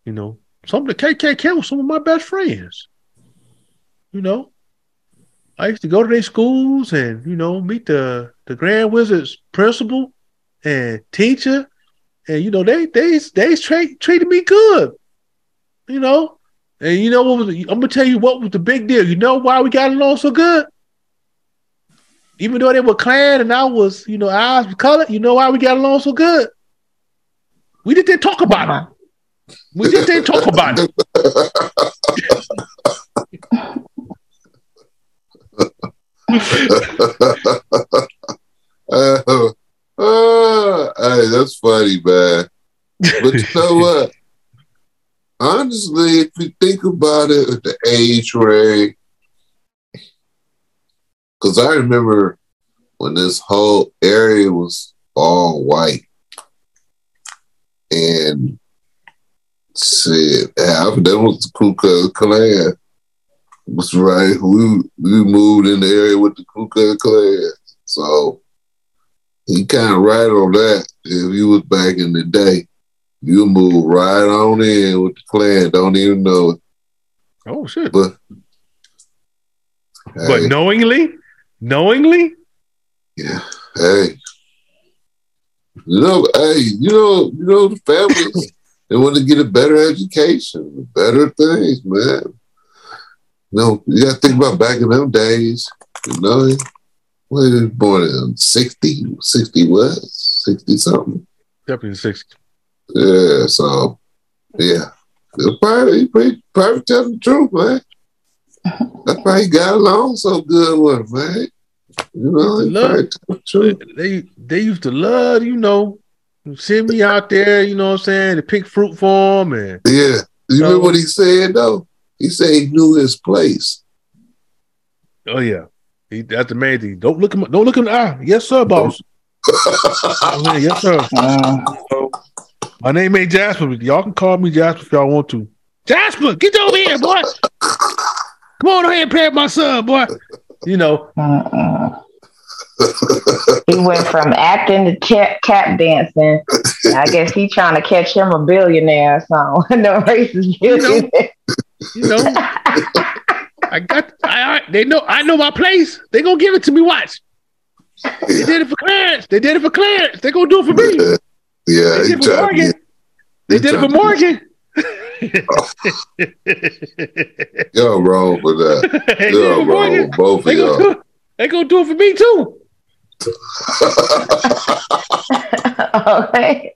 you know, some of the KKK was some of my best friends. You know, I used to go to their schools and you know meet the the Grand Wizards principal and teacher, and you know they they they tra- treated me good. You know, and you know what was? I'm gonna tell you what was the big deal. You know why we got along so good? Even though they were Klan and I was, you know, eyes was colored. You know why we got along so good? We just didn't talk about it. We just didn't talk about it. uh, uh, hey, that's funny, man. But you know what? honestly, if you think about it, the age range, because I remember when this whole area was all white, and half of them was the Ku Klux Klan. Was right. We we moved in the area with the Ku Klux Klan, so he kind of right on that. If you was back in the day, you move right on in with the Klan. Don't even know it. Oh shit! But but hey, knowingly, knowingly. Yeah. Hey. You know, hey, you know, you know, the families they want to get a better education, better things, man. You know, you got to think about back in them days. You know, when he was born in 60, 60 what? 60 something. Definitely 60. Yeah, so yeah. It's probably, probably telling the truth, man. That's why he got along so good with him, man. You know, love, the they they used to love, you know, send me out there, you know what I'm saying, to pick fruit for him and Yeah. You remember what he said though? He said he knew his place. Oh yeah. He, that's the main thing. Don't look him don't look him in the eye. Yes, sir, boss. oh, yes, sir. Uh, my name ain't Jasper. but Y'all can call me Jasper if y'all want to. Jasper, get over here, boy. Come on ahead and pay my son, boy. You know. Uh-uh. He went from acting to tap, tap dancing. I guess he trying to catch him a billionaire or something. no racist billionaire. You know, you know I got. I, I, they know. I know my place. They gonna give it to me. Watch. They did it for Clarence. They did it for Clarence. They gonna do it for me. Yeah, they did it for Morgan. They did it for Morgan. y'all wrong for that. Y'all wrong with both of y'all. They gonna do it for me too. Okay.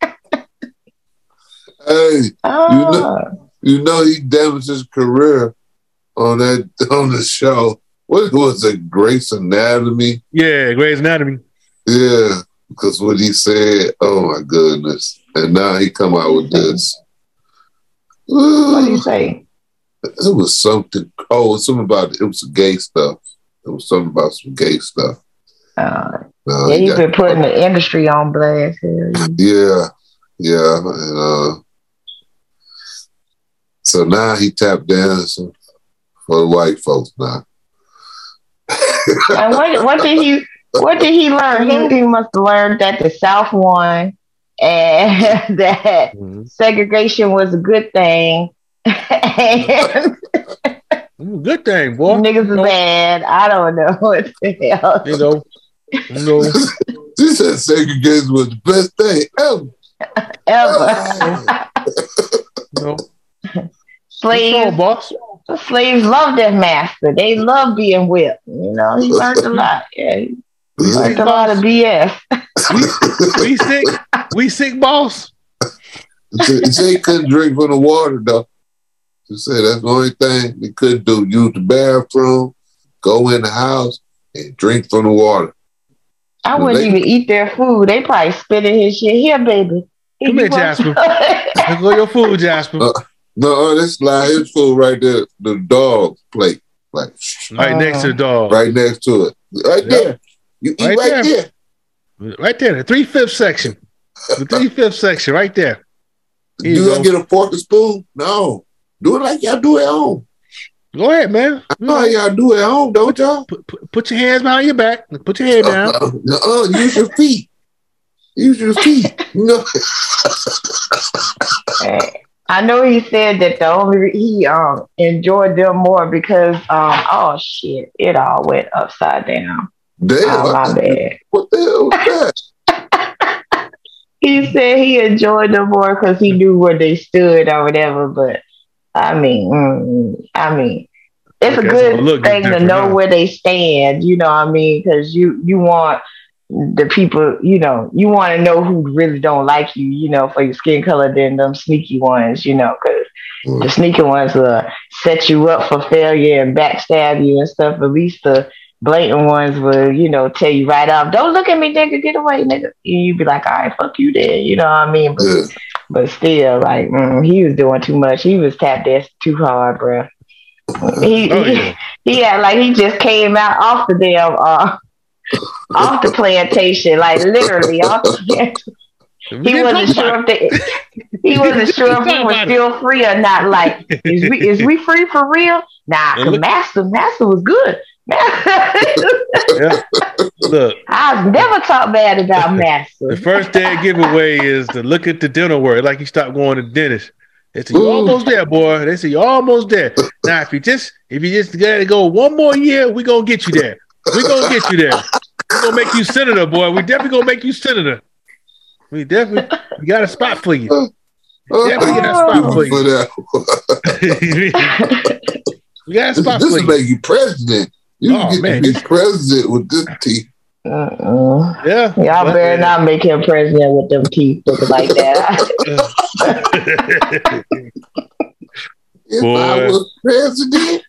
Hey, oh. you know, ah. you know he damaged his career on that on the show. What was it, Grey's Anatomy? Yeah, Grey's Anatomy. Yeah, because what he said, oh my goodness. And now he come out with this. What do you say? It was something. Oh, something about it was gay stuff. It was something about some gay stuff. Uh, yeah, he's been putting the industry on blast. Yeah, yeah, and uh, so now he tapped dancing for the white folks now. and what what did he what did he learn? He, he must have learned that the South won and that mm-hmm. segregation was a good thing. good thing, boy. Niggas are bad. I don't know what the hell. You know, you know. she said segregation was the best thing ever. ever. you know. Slaves, boss. slaves love their master. They love being whipped. You know, he learned a lot. Yeah, like a lot of BS. we, we sick. We sick, boss. He said he couldn't drink from the water though. He said that's the only thing he could do. Use the bathroom, go in the house, and drink from the water. I wouldn't they, even eat their food. They probably spit in his shit. Here, baby. Come here, Jasper. Let's go your food, Jasper. Uh, No, this line his food right there, the dog plate, like right next to the dog, right next to it, right Yep. there. You eat Right right, there. there. right there, the three fifth section, the three fifth section, right there. Here Do you you go. get a fork and spoon? No. Do it like y'all do at home. Go ahead, man. I know how y'all do at home, don't y'all? Put, put, put your hands behind your back. Put your head down. Uh, use your feet. Use your feet. You know? I know he said that the only he um enjoyed them more because um oh shit it all went upside down. Damn. Oh my bad. What the hell was that? He said he enjoyed them more because he knew where they stood or whatever. But I mean, mm, I mean, it's Okay, a good look thing to know now. where they stand. You know what I mean? Because you you want the people, you know, you want to know who really don't like you, you know, for your skin color than them sneaky ones, you know, because Mm. the sneaky ones will set you up for failure and backstab you and stuff. At least the blatant ones will, you know, tell you right off, don't look at me, nigga, get away, nigga. And you be like, all right, fuck you then, you know what I mean? But, Yeah. but still, like, mm, he was doing too much. He was tap dancing too hard, bro. He, Oh yeah. he had like he just came out off the damn uh off the plantation, like literally off the he wasn't sure if they, he wasn't sure if he was about it. still free or not. Like, is we is we free for real? Nah, look- Master Master was good. Yeah. Look, I've never talked bad about Master. the first day giveaway is to look at the dental work, like you stop going to dentist. They say you're almost there, boy. They say you're almost there. Now, if you just if you just gotta go one more year, we gonna get you there. We gonna get you there. We gonna make you senator, boy. We definitely gonna make you senator. We definitely we got a spot for you. We got a spot for you. We got a This, spot this for will make you president. You Oh, get man, to be president with this teeth. Uh-uh. Yeah. Y'all But- better not make him president with them teeth looking like that. If Boy. I was president,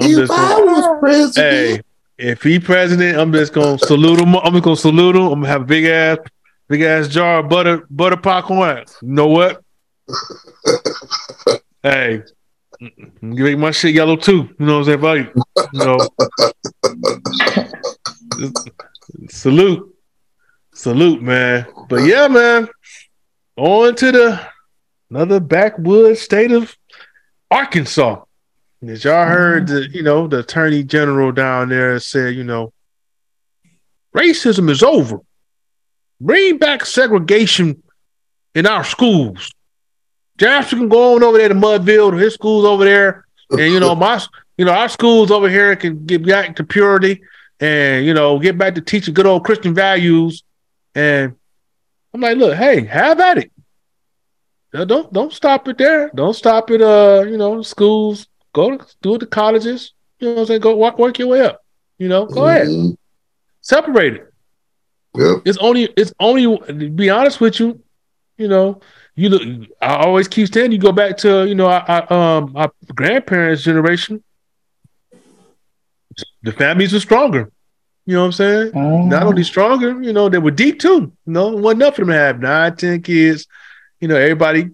I'm if I gonna- was president, Hey, if he president, I'm just gonna salute him. I'm just gonna salute him. I'm gonna have a big ass, big ass jar of butter, butter popcorn. You know what? hey, I'm gonna make my shit yellow too. You know what I'm saying? Like, you know, salute, salute, man. But yeah, man. On to the another backwoods state of Arkansas. As y'all heard, the you know the attorney general down there said, you know, racism is over. Bring back segregation in our schools. Jasper can go on over there to Mudville, his schools over there, and you know my, you know our schools over here can get back to purity, and you know get back to teaching good old Christian values. And I'm like, look, hey, have at it. Don't don't stop it there. Don't stop it. Uh, you know, schools. Go to do it to colleges. You know what I'm saying? Go work, work your way up. You know, go ahead. Mhm. Separate it. Yep. It's only it's only to be honest with you, you know, you look I always keep saying you go back to, you know, our um our grandparents' generation. The families were stronger. You know what I'm saying? Not only stronger, you know, they were deep too. You know, it wasn't enough for them to have nine, ten kids. You know, everybody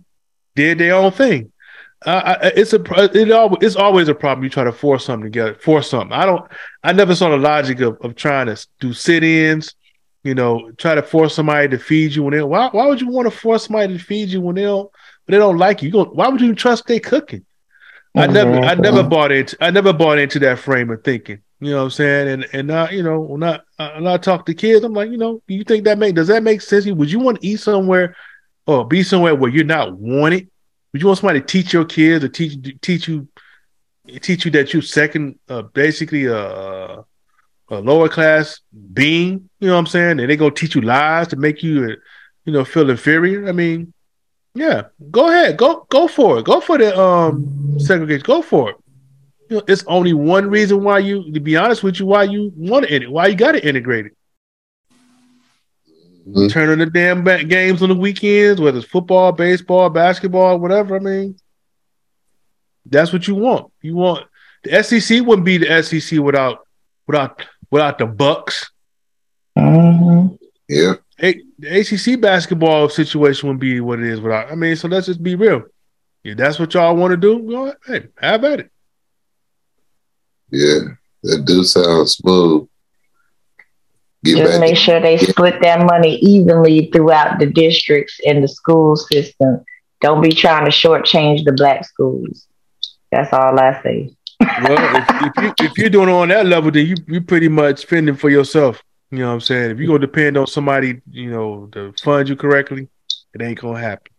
did their own thing. Uh, I, it's a it always it's always a problem. You try to force something together, force something. I don't. I never saw the logic of, of trying to do sit-ins. You know, try to force somebody to feed you when they. Why Why would you want to force somebody to feed you when they don't when they don't like you? you go, why would you trust they cooking? I never I never bought into I never bought into that frame of thinking. You know what I'm saying? And and not you know when I when I talk to kids, I'm like, you know, do you think that make does that make sense? Would you want to eat somewhere or be somewhere where you're not wanted? Would you want somebody to teach your kids or teach teach you teach you that you second uh, basically a, a lower class being? You know what I'm saying? And they gonna teach you lies to make you uh, you know feel inferior. I mean, yeah, go ahead, go go for it, go for the um segregation, go for it. You know, it's only one reason why you, to be honest with you, why you want to, why you got to integrate it. Mhm. Turning the damn back games on the weekends, whether it's football, baseball, basketball, whatever. I mean, that's what you want. You want the SEC wouldn't be the SEC without without without the Bucks. Mhm. Yeah. A- the ACC basketball situation wouldn't be what it is without. I mean, so let's just be real. if that's what y'all want to do, go ahead. Hey, have at it. Yeah, that do sound smooth. Get Just make sure they split that money evenly throughout the districts and the school system. Don't be trying to shortchange the black schools. That's all I say. well, if, if, you, if you're doing it on that level, then you you pretty much fending for yourself. You know what I'm saying? If you're gonna depend on somebody, you know, to fund you correctly, it ain't gonna happen.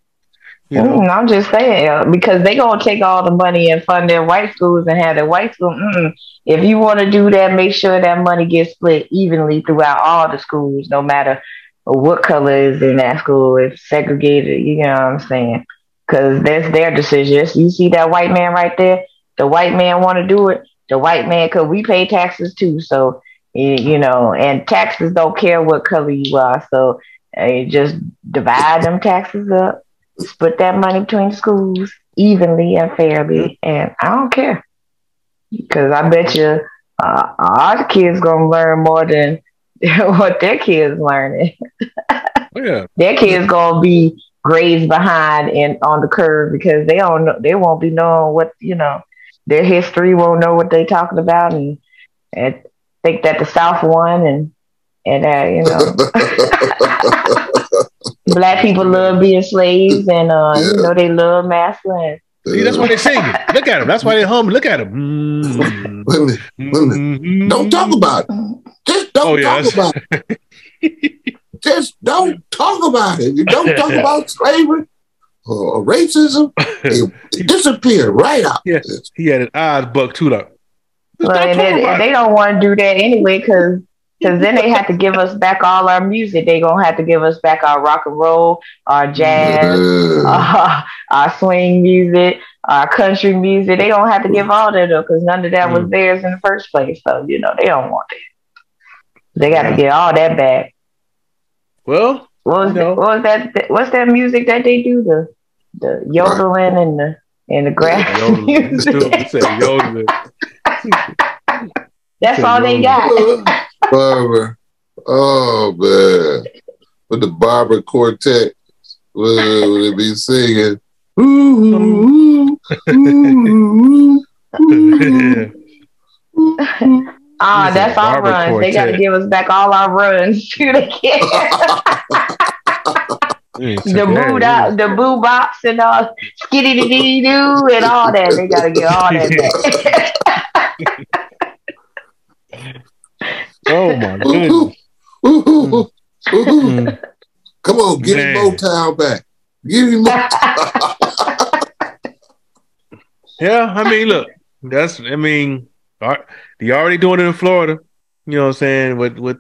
You know? mm, I'm just saying because they gonna take all the money and fund their white schools and have their white school. Mm-mm. If you want to do that, make sure that money gets split evenly throughout all the schools, no matter what color is in that school. If segregated, you know what I'm saying? Because that's their decision. You see that white man right there? The white man want to do it. The white man, because we pay taxes too. So you know, and taxes don't care what color you are. So uh, just divide them taxes up, split that money between schools evenly and fairly, and I don't care. Because I bet you uh, our kids gonna learn more than what their kids learning. Oh, yeah, their kids gonna be grades behind and on the curve because they don't know, they won't be knowing what you know their history won't know what they talking about and and think that the South won and and uh, you know black people love being slaves and uh, yeah. you know they love masculine. See, that's why they sing it. Look at them. That's why they hum. Look at them. Mm-hmm. Women, women, mm-hmm. don't talk about it. Just don't oh, talk about it. Just don't talk about it. You don't talk about slavery or racism. It, it disappeared right out. Yes, he had an odd buck too, though. Well, they, they don't want to do that anyway because because then they have to give us back all our music. They gonna have to give us back our rock and roll, our jazz, uh, our swing music, our country music. They don't have to give all that up because none of that was mm. theirs in the first place. So you know they don't want it. They got to get all that back. Well, what was, that, what was that? What's that music that they do? The the yodeling and the and the grass yeah, music. That's all they got. Barber. Oh man. With the Barber Quartet would, would it be singing? Ooh, ooh, Ah, that's our runs. Quartet. They got to give us back all our runs too. They the boo dot, the boo box and all skitty dee doo and all that. They got to get all that back. Oh my goodness. Come on, Man. me Motown back. Give me Motown. yeah, I mean, look, that's I mean, you already doing it in Florida. You know what I'm saying? With with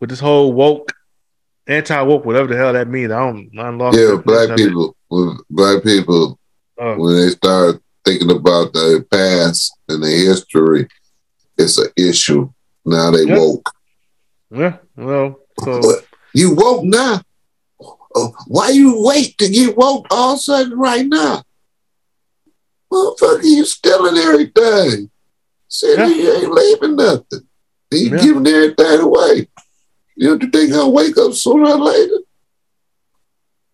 with this whole woke, anti woke, whatever the hell that means. I don't I lost Yeah, black people black people when they start thinking about the past and the history, it's an issue now they yeah. woke. Yeah, well, so you woke now. Uh, why you wait to get woke all of a sudden right now? Motherfucker, you stealing everything. Said yeah. you ain't leaving nothing. You yeah. giving everything away. You don't think I'll wake up sooner or later?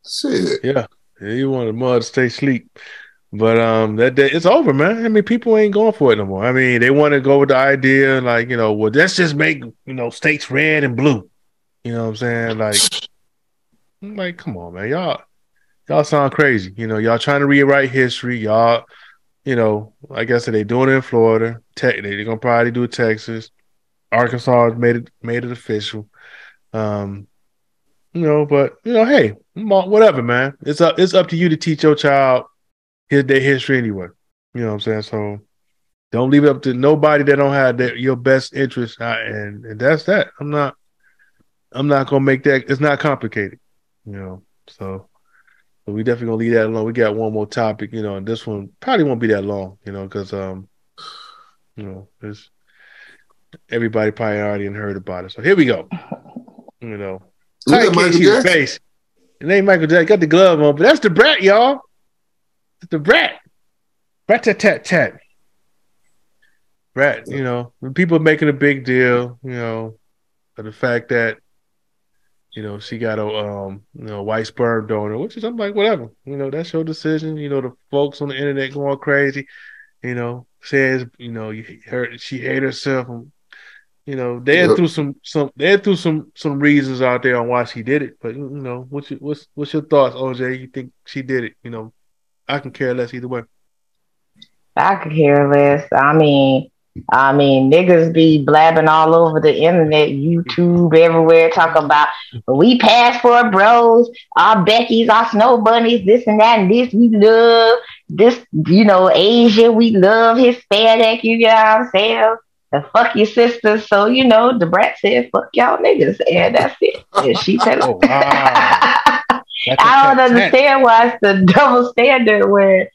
Shit. Yeah. Yeah, you want the mud to stay asleep. But um, that it's over, man. I mean, people ain't going for it no more. I mean, they want to go with the idea, like you know, well, let's just make you know states red and blue. You know what I'm saying? Like, I'm like, come on, man, y'all, y'all sound crazy. You know, y'all trying to rewrite history. Y'all, you know, like I guess they doing it in Florida. Te- they're gonna probably do Texas. Arkansas made it made it official. Um, you know, but you know, hey, whatever, man. It's up it's up to you to teach your child his their history anyway. You know what I'm saying? So don't leave it up to nobody that don't have their, your best interest, and, and that's that. I'm not. I'm not gonna make that. It's not complicated, you know. So, so we definitely gonna leave that alone. We got one more topic, you know, and this one probably won't be that long, you know, because um, you know, it's everybody probably already heard about it. So here we go. You know, I can't see the face. It ain't Michael Jackson. Got the glove on, but that's Da Brat, y'all the rat. Rat tat tat tat. Rat, you know, when people making a big deal, you know, of the fact that you know, she got a um, you know, white sperm donor, which is I'm like, whatever. You know, that's your decision. You know, the folks on the internet going crazy, you know, says, you know, you heard she hate herself. And, you know, they had through some some they had through some some reasons out there on why she did it. But you know, what's your, what's what's your thoughts, OJ? You think she did it? You know, I can care less either way. I could care less. I mean, I mean, niggas be blabbing all over the internet, YouTube, everywhere, talking about we passport bros, our Becky's, our snow bunnies, this and that, and this we love. This, you know, Asia, we love Hispanic, you know what I'm saying? And fuck your sisters. So, you know, the brat said, fuck y'all niggas. And that's it. And she said, oh, wow. I don't understand why it's the double standard where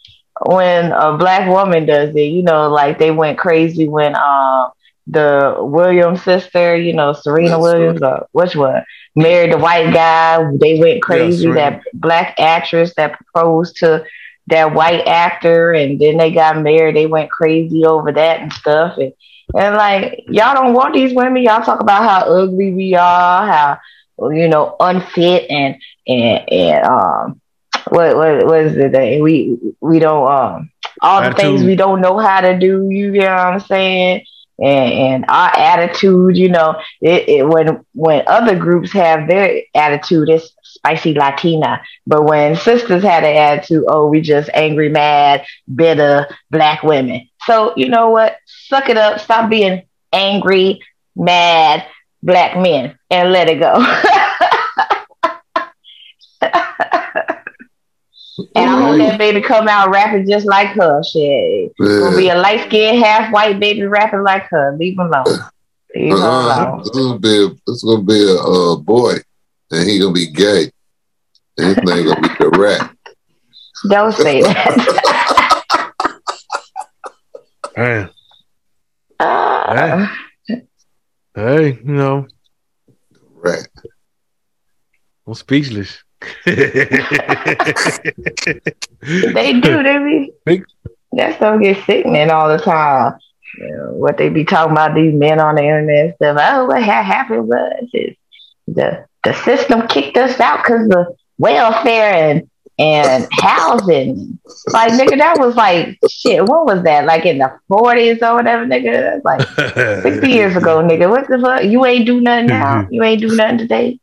when a black woman does it. You know, like they went crazy when um the Williams sister, you know, Serena That's Williams, right. or which one, married the white guy. They went crazy. that black actress that proposed to that white actor, and then they got married. They went crazy over that and stuff. And, and like, y'all don't want these women. Y'all talk about how ugly we are, how you know unfit and and and um what what what is it? We we don't um all the things we don't know how to do. You get what I'm saying? And, and our attitude, you know, it, it, when when other groups have their attitude, it's spicy Latina. But when sisters had an attitude, oh, we just angry, mad, bitter black women. So you know what? Suck it up. Stop being angry, mad black men, and let it go. And I hope that baby come out rapping just like her. Shit. Yeah. Gonna be a light skinned, half white baby rapping like her. Leave him alone. Leave him uh-huh. alone. This gonna be a, this gonna be a uh, boy, and he gonna be gay. And his name gonna be the rap. Don't say that. hey. Uh, hey. Hey, you know. Right. I'm speechless they do. They be that stuff gets sickening all the time. You know, what they be talking about these men on the internet stuff. Oh, what had happened was is the the system kicked us out because of welfare and and housing. Like nigga, that was like shit. What was that? Like in the forties or whatever, nigga. Like sixty years ago, nigga. What the fuck? You ain't do nothing now. Mm-hmm. You ain't do nothing today.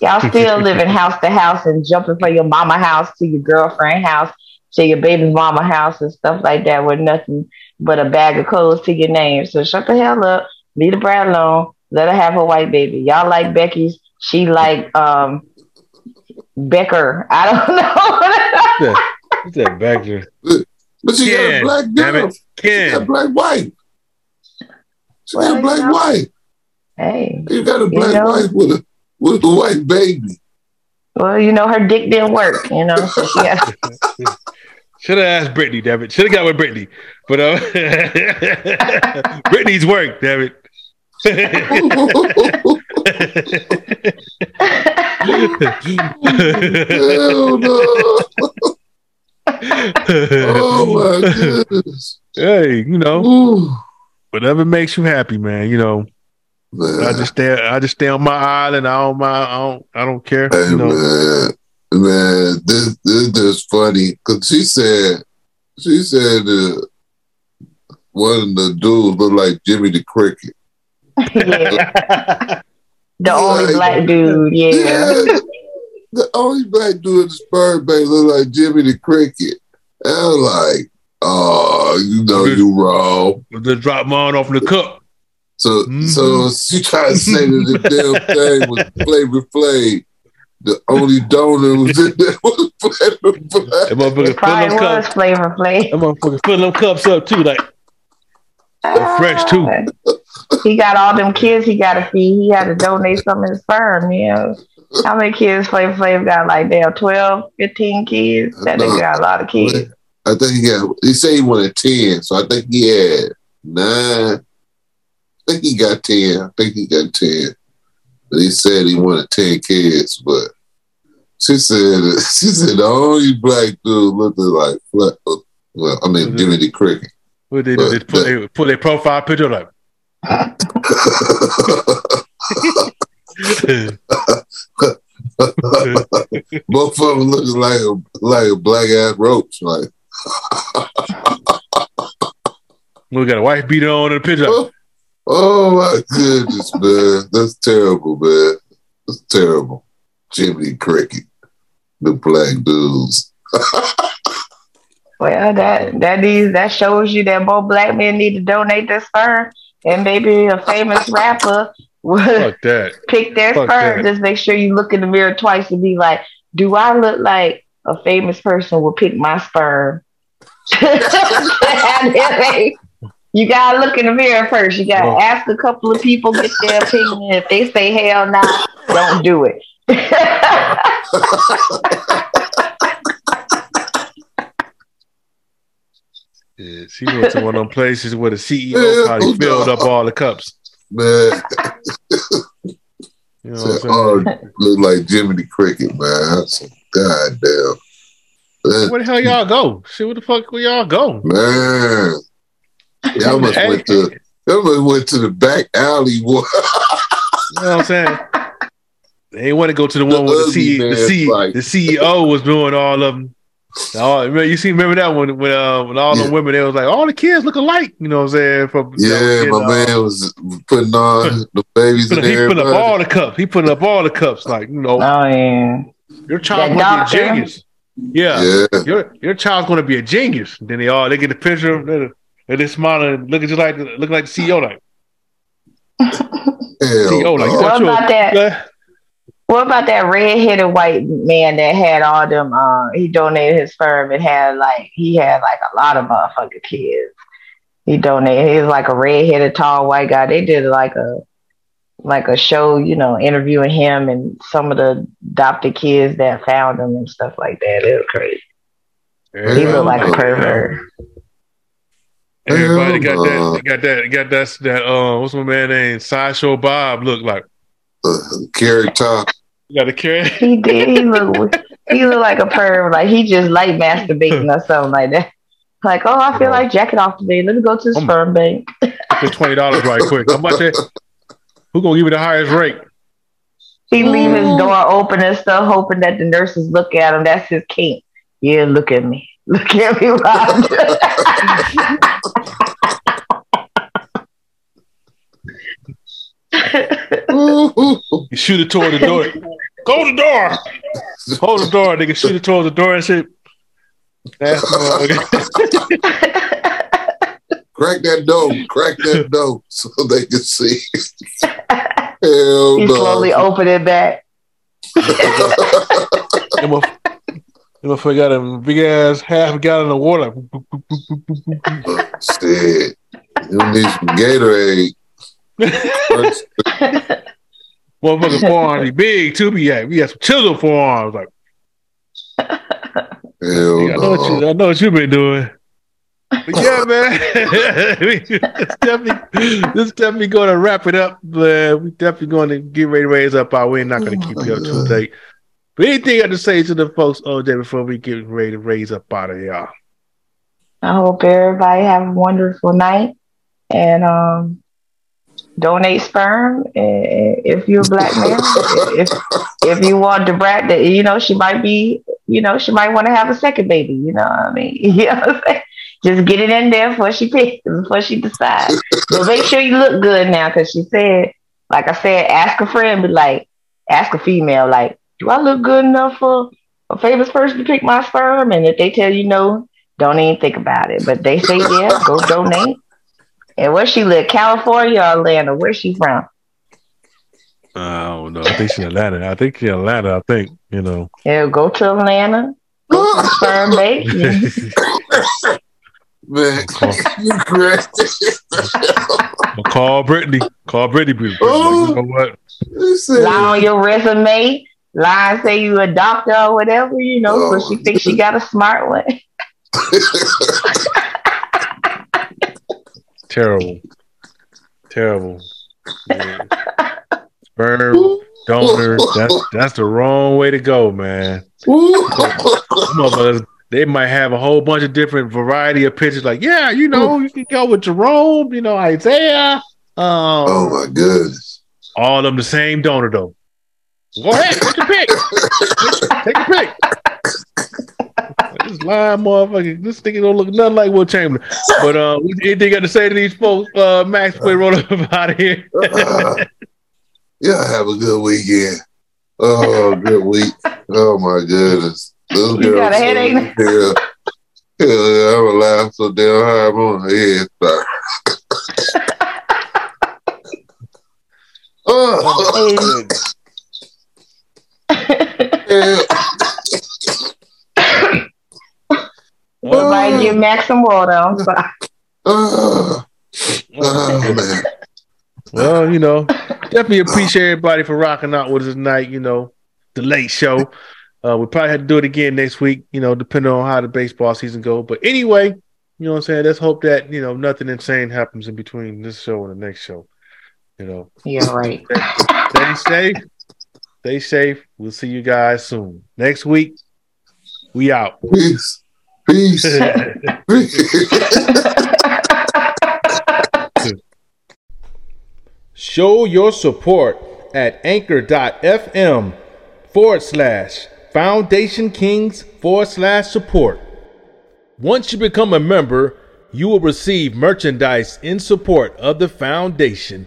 Y'all still living house to house and jumping from your mama house to your girlfriend house to your baby mama house and stuff like that with nothing but a bag of clothes to your name. So shut the hell up. Leave Da Brat alone. Let her have her white baby. Y'all like Becky's. She like um Becker. I don't know. What's that Becker? But she Ken, got a black girl. Ken. She got a black white. She well, got a black you know, white. Hey. You got a black you know, white with a with the white baby. Well, you know, her dick didn't work, you know. So Should have asked Brittney, damn it. Should have got with Brittney. But uh, Brittney's work, damn it. Hell no. oh my goodness. Hey, you know, Ooh. whatever makes you happy, man. You know, Man. I just stay. I just stay on my island. I don't mind. I don't. I don't care. Hey, you know? man, man, this this is funny because she said she said uh, one of the dudes looked like Jimmy the Cricket. Yeah. the only like, black dude. Yeah. yeah. The only black dude in the Spurs base looked like Jimmy the Cricket. And I was like, oh, you know you wrong. Just drop mine off in the cup. So mm-hmm. so she tried to say that the damn thing was Flavor Flav. The only donor was in there was Flavor Flav. That motherfucker fill them cups. Flavor Flav. That motherfucker fill them cups up too, like uh, fresh too. He got all them kids he got to feed. He had to donate some of his sperm. You know, how many kids Flavor Flav got? Like damn 12, 15 kids. That nigga got a lot of kids. I think he got. He said he wanted ten, so I think he had nine I think he got 10. I think he got 10. But he said he wanted 10 kids, but she said she said the only black dude looked like well, I mean mm-hmm. Jimmy the Cricket. What they do? They put, they put their profile picture like Both of them looking like a like a black ass roach. Like we got a wife beater on in the picture. Oh, my goodness, man. That's terrible, man. That's terrible. Jiminy Cricket. The black dudes. well, that that needs that shows you that more black men need to donate their sperm, and maybe a famous rapper would pick their Fuck sperm. That. Just make sure you look in the mirror twice and be like, "Do I look like a famous person will pick my sperm?" you gotta look in the mirror first. You gotta well, ask a couple of people, get their opinion. If they say hell no, nah, don't do it. Yeah, she went to one of them places where the CEO probably filled up all the cups. Man. you know what I'm? Oh, look like Jiminy Cricket, man. That's goddamn. Man. Where the hell y'all go? See where the fuck where y'all go? Man. Y'all must went to y'all must went to the back alley. you know what I'm saying? They want to go to the, the one where the, C- the, C- the CEO was doing all of them. Oh, you see, remember that one when uh, when all yeah. the women, they was like, all the kids look alike. You know what I'm saying? From, yeah, my uh, man was putting on the babies. Put, he put up all the cups. He put up all the cups. Like you know, oh yeah, your child's gonna be a genius. Yeah. yeah, your your child's gonna be a genius. Then they all they get the picture of them, and they smile and looking just like looking like the CEO, like CEO, like what about that? What about that red-headed white man that had all them? Uh, he donated his sperm and had like he had like a lot of motherfucking kids. He donated. He was like a red-headed tall white guy. They did like a like a show, you know, interviewing him and some of the adopted kids that found him and stuff like that. It was crazy. Yeah, he looked like a pervert. Everybody got that, got that, got that, that. Uh, what's my man name? Sideshow Bob look like. Uh, Carrot Top. You got to carry. He did. He looked. he looked like a perv. Like he just like masturbating or something like that. Like, oh, I feel like jacking off today. Let me go to the I'm, sperm bank. For twenty dollars, right quick. How much? It, who gonna give me the highest rate? He leave his door open and stuff, hoping that the nurses look at him. That's his kink. Yeah, look at me. Look at me, Rob. you shoot it toward the door. Go to the door. Hold the door. They can shoot it towards the door and shit. That's Crack that door. Crack that door so they can see. Hell you no. slowly open it back. You know, if I got a big ass half gallon of water. Shit. You need some Gatorade. Motherfucking forearms be big too. Be yeah, we got some chisel forearms. Like, Hell I, know what you, I know what you've been doing. But yeah, man, it's definitely, this definitely going to wrap it up. Man. we definitely going to get ready to raise up our. We're not going to keep you up too late. But anything you have to say to the folks, OJ, before we get ready to raise up out of y'all? I hope everybody have a wonderful night. And um, donate sperm if you're a black man. if if you want to brat that you know she might be, you know, she might want to have a second baby. You know what I mean? You know Just get it in there before she picks, before she decides. but make sure you look good now, because she said, like I said, ask a friend, but like ask a female, like, do I look good enough for a famous person to pick my sperm? And if they tell you no, don't even think about it. But they say yeah, go donate. And where she live? California or Atlanta? Where's she from? I don't know. I think she's Atlanta. I think she's Atlanta. I think you know. Yeah, go to Atlanta. Go to Sperm Bay. Man, you call Brittney. Call Brittney. Brittney. Oh, you know what? Lie on your resume. Lie and say you a doctor or whatever. You know, oh, so she thinks she got a smart one. Terrible. Terrible. Yeah. Sperm donor. That's that's the wrong way to go, man. they might have a whole bunch of different variety of pitches. Like, yeah, you know, you can go with Jerome, you know, Isaiah. Um, oh my goodness. All of them the same donor though. Go ahead, take your pick. take your pick. This lying motherfucker, this thing don't look nothing like Wilt Chamberlain. But uh, anything got to say to these folks? Uh, Max, we roll up out of here. uh, yeah, have a good weekend. Oh, good week. Oh my goodness. Those you got a headache? Yeah. Yeah, I'm laugh so damn hard. I'm on the head. oh. Everybody give Max some water. I'm sorry. Oh, man. Well, you know, definitely appreciate everybody for rocking out with us tonight. You know, the late show. Uh, we probably have to do it again next week, you know, depending on how the baseball season go. But anyway, you know what I'm saying? Let's hope that, you know, nothing insane happens in between this show and the next show. You know. Yeah, right. Stay, stay safe. Stay safe. We'll see you guys soon. Next week, we out. Peace. Peace. Show your support at anchor.fm forward slash Foundation Kings forward slash support. Once you become a member, you will receive merchandise in support of the foundation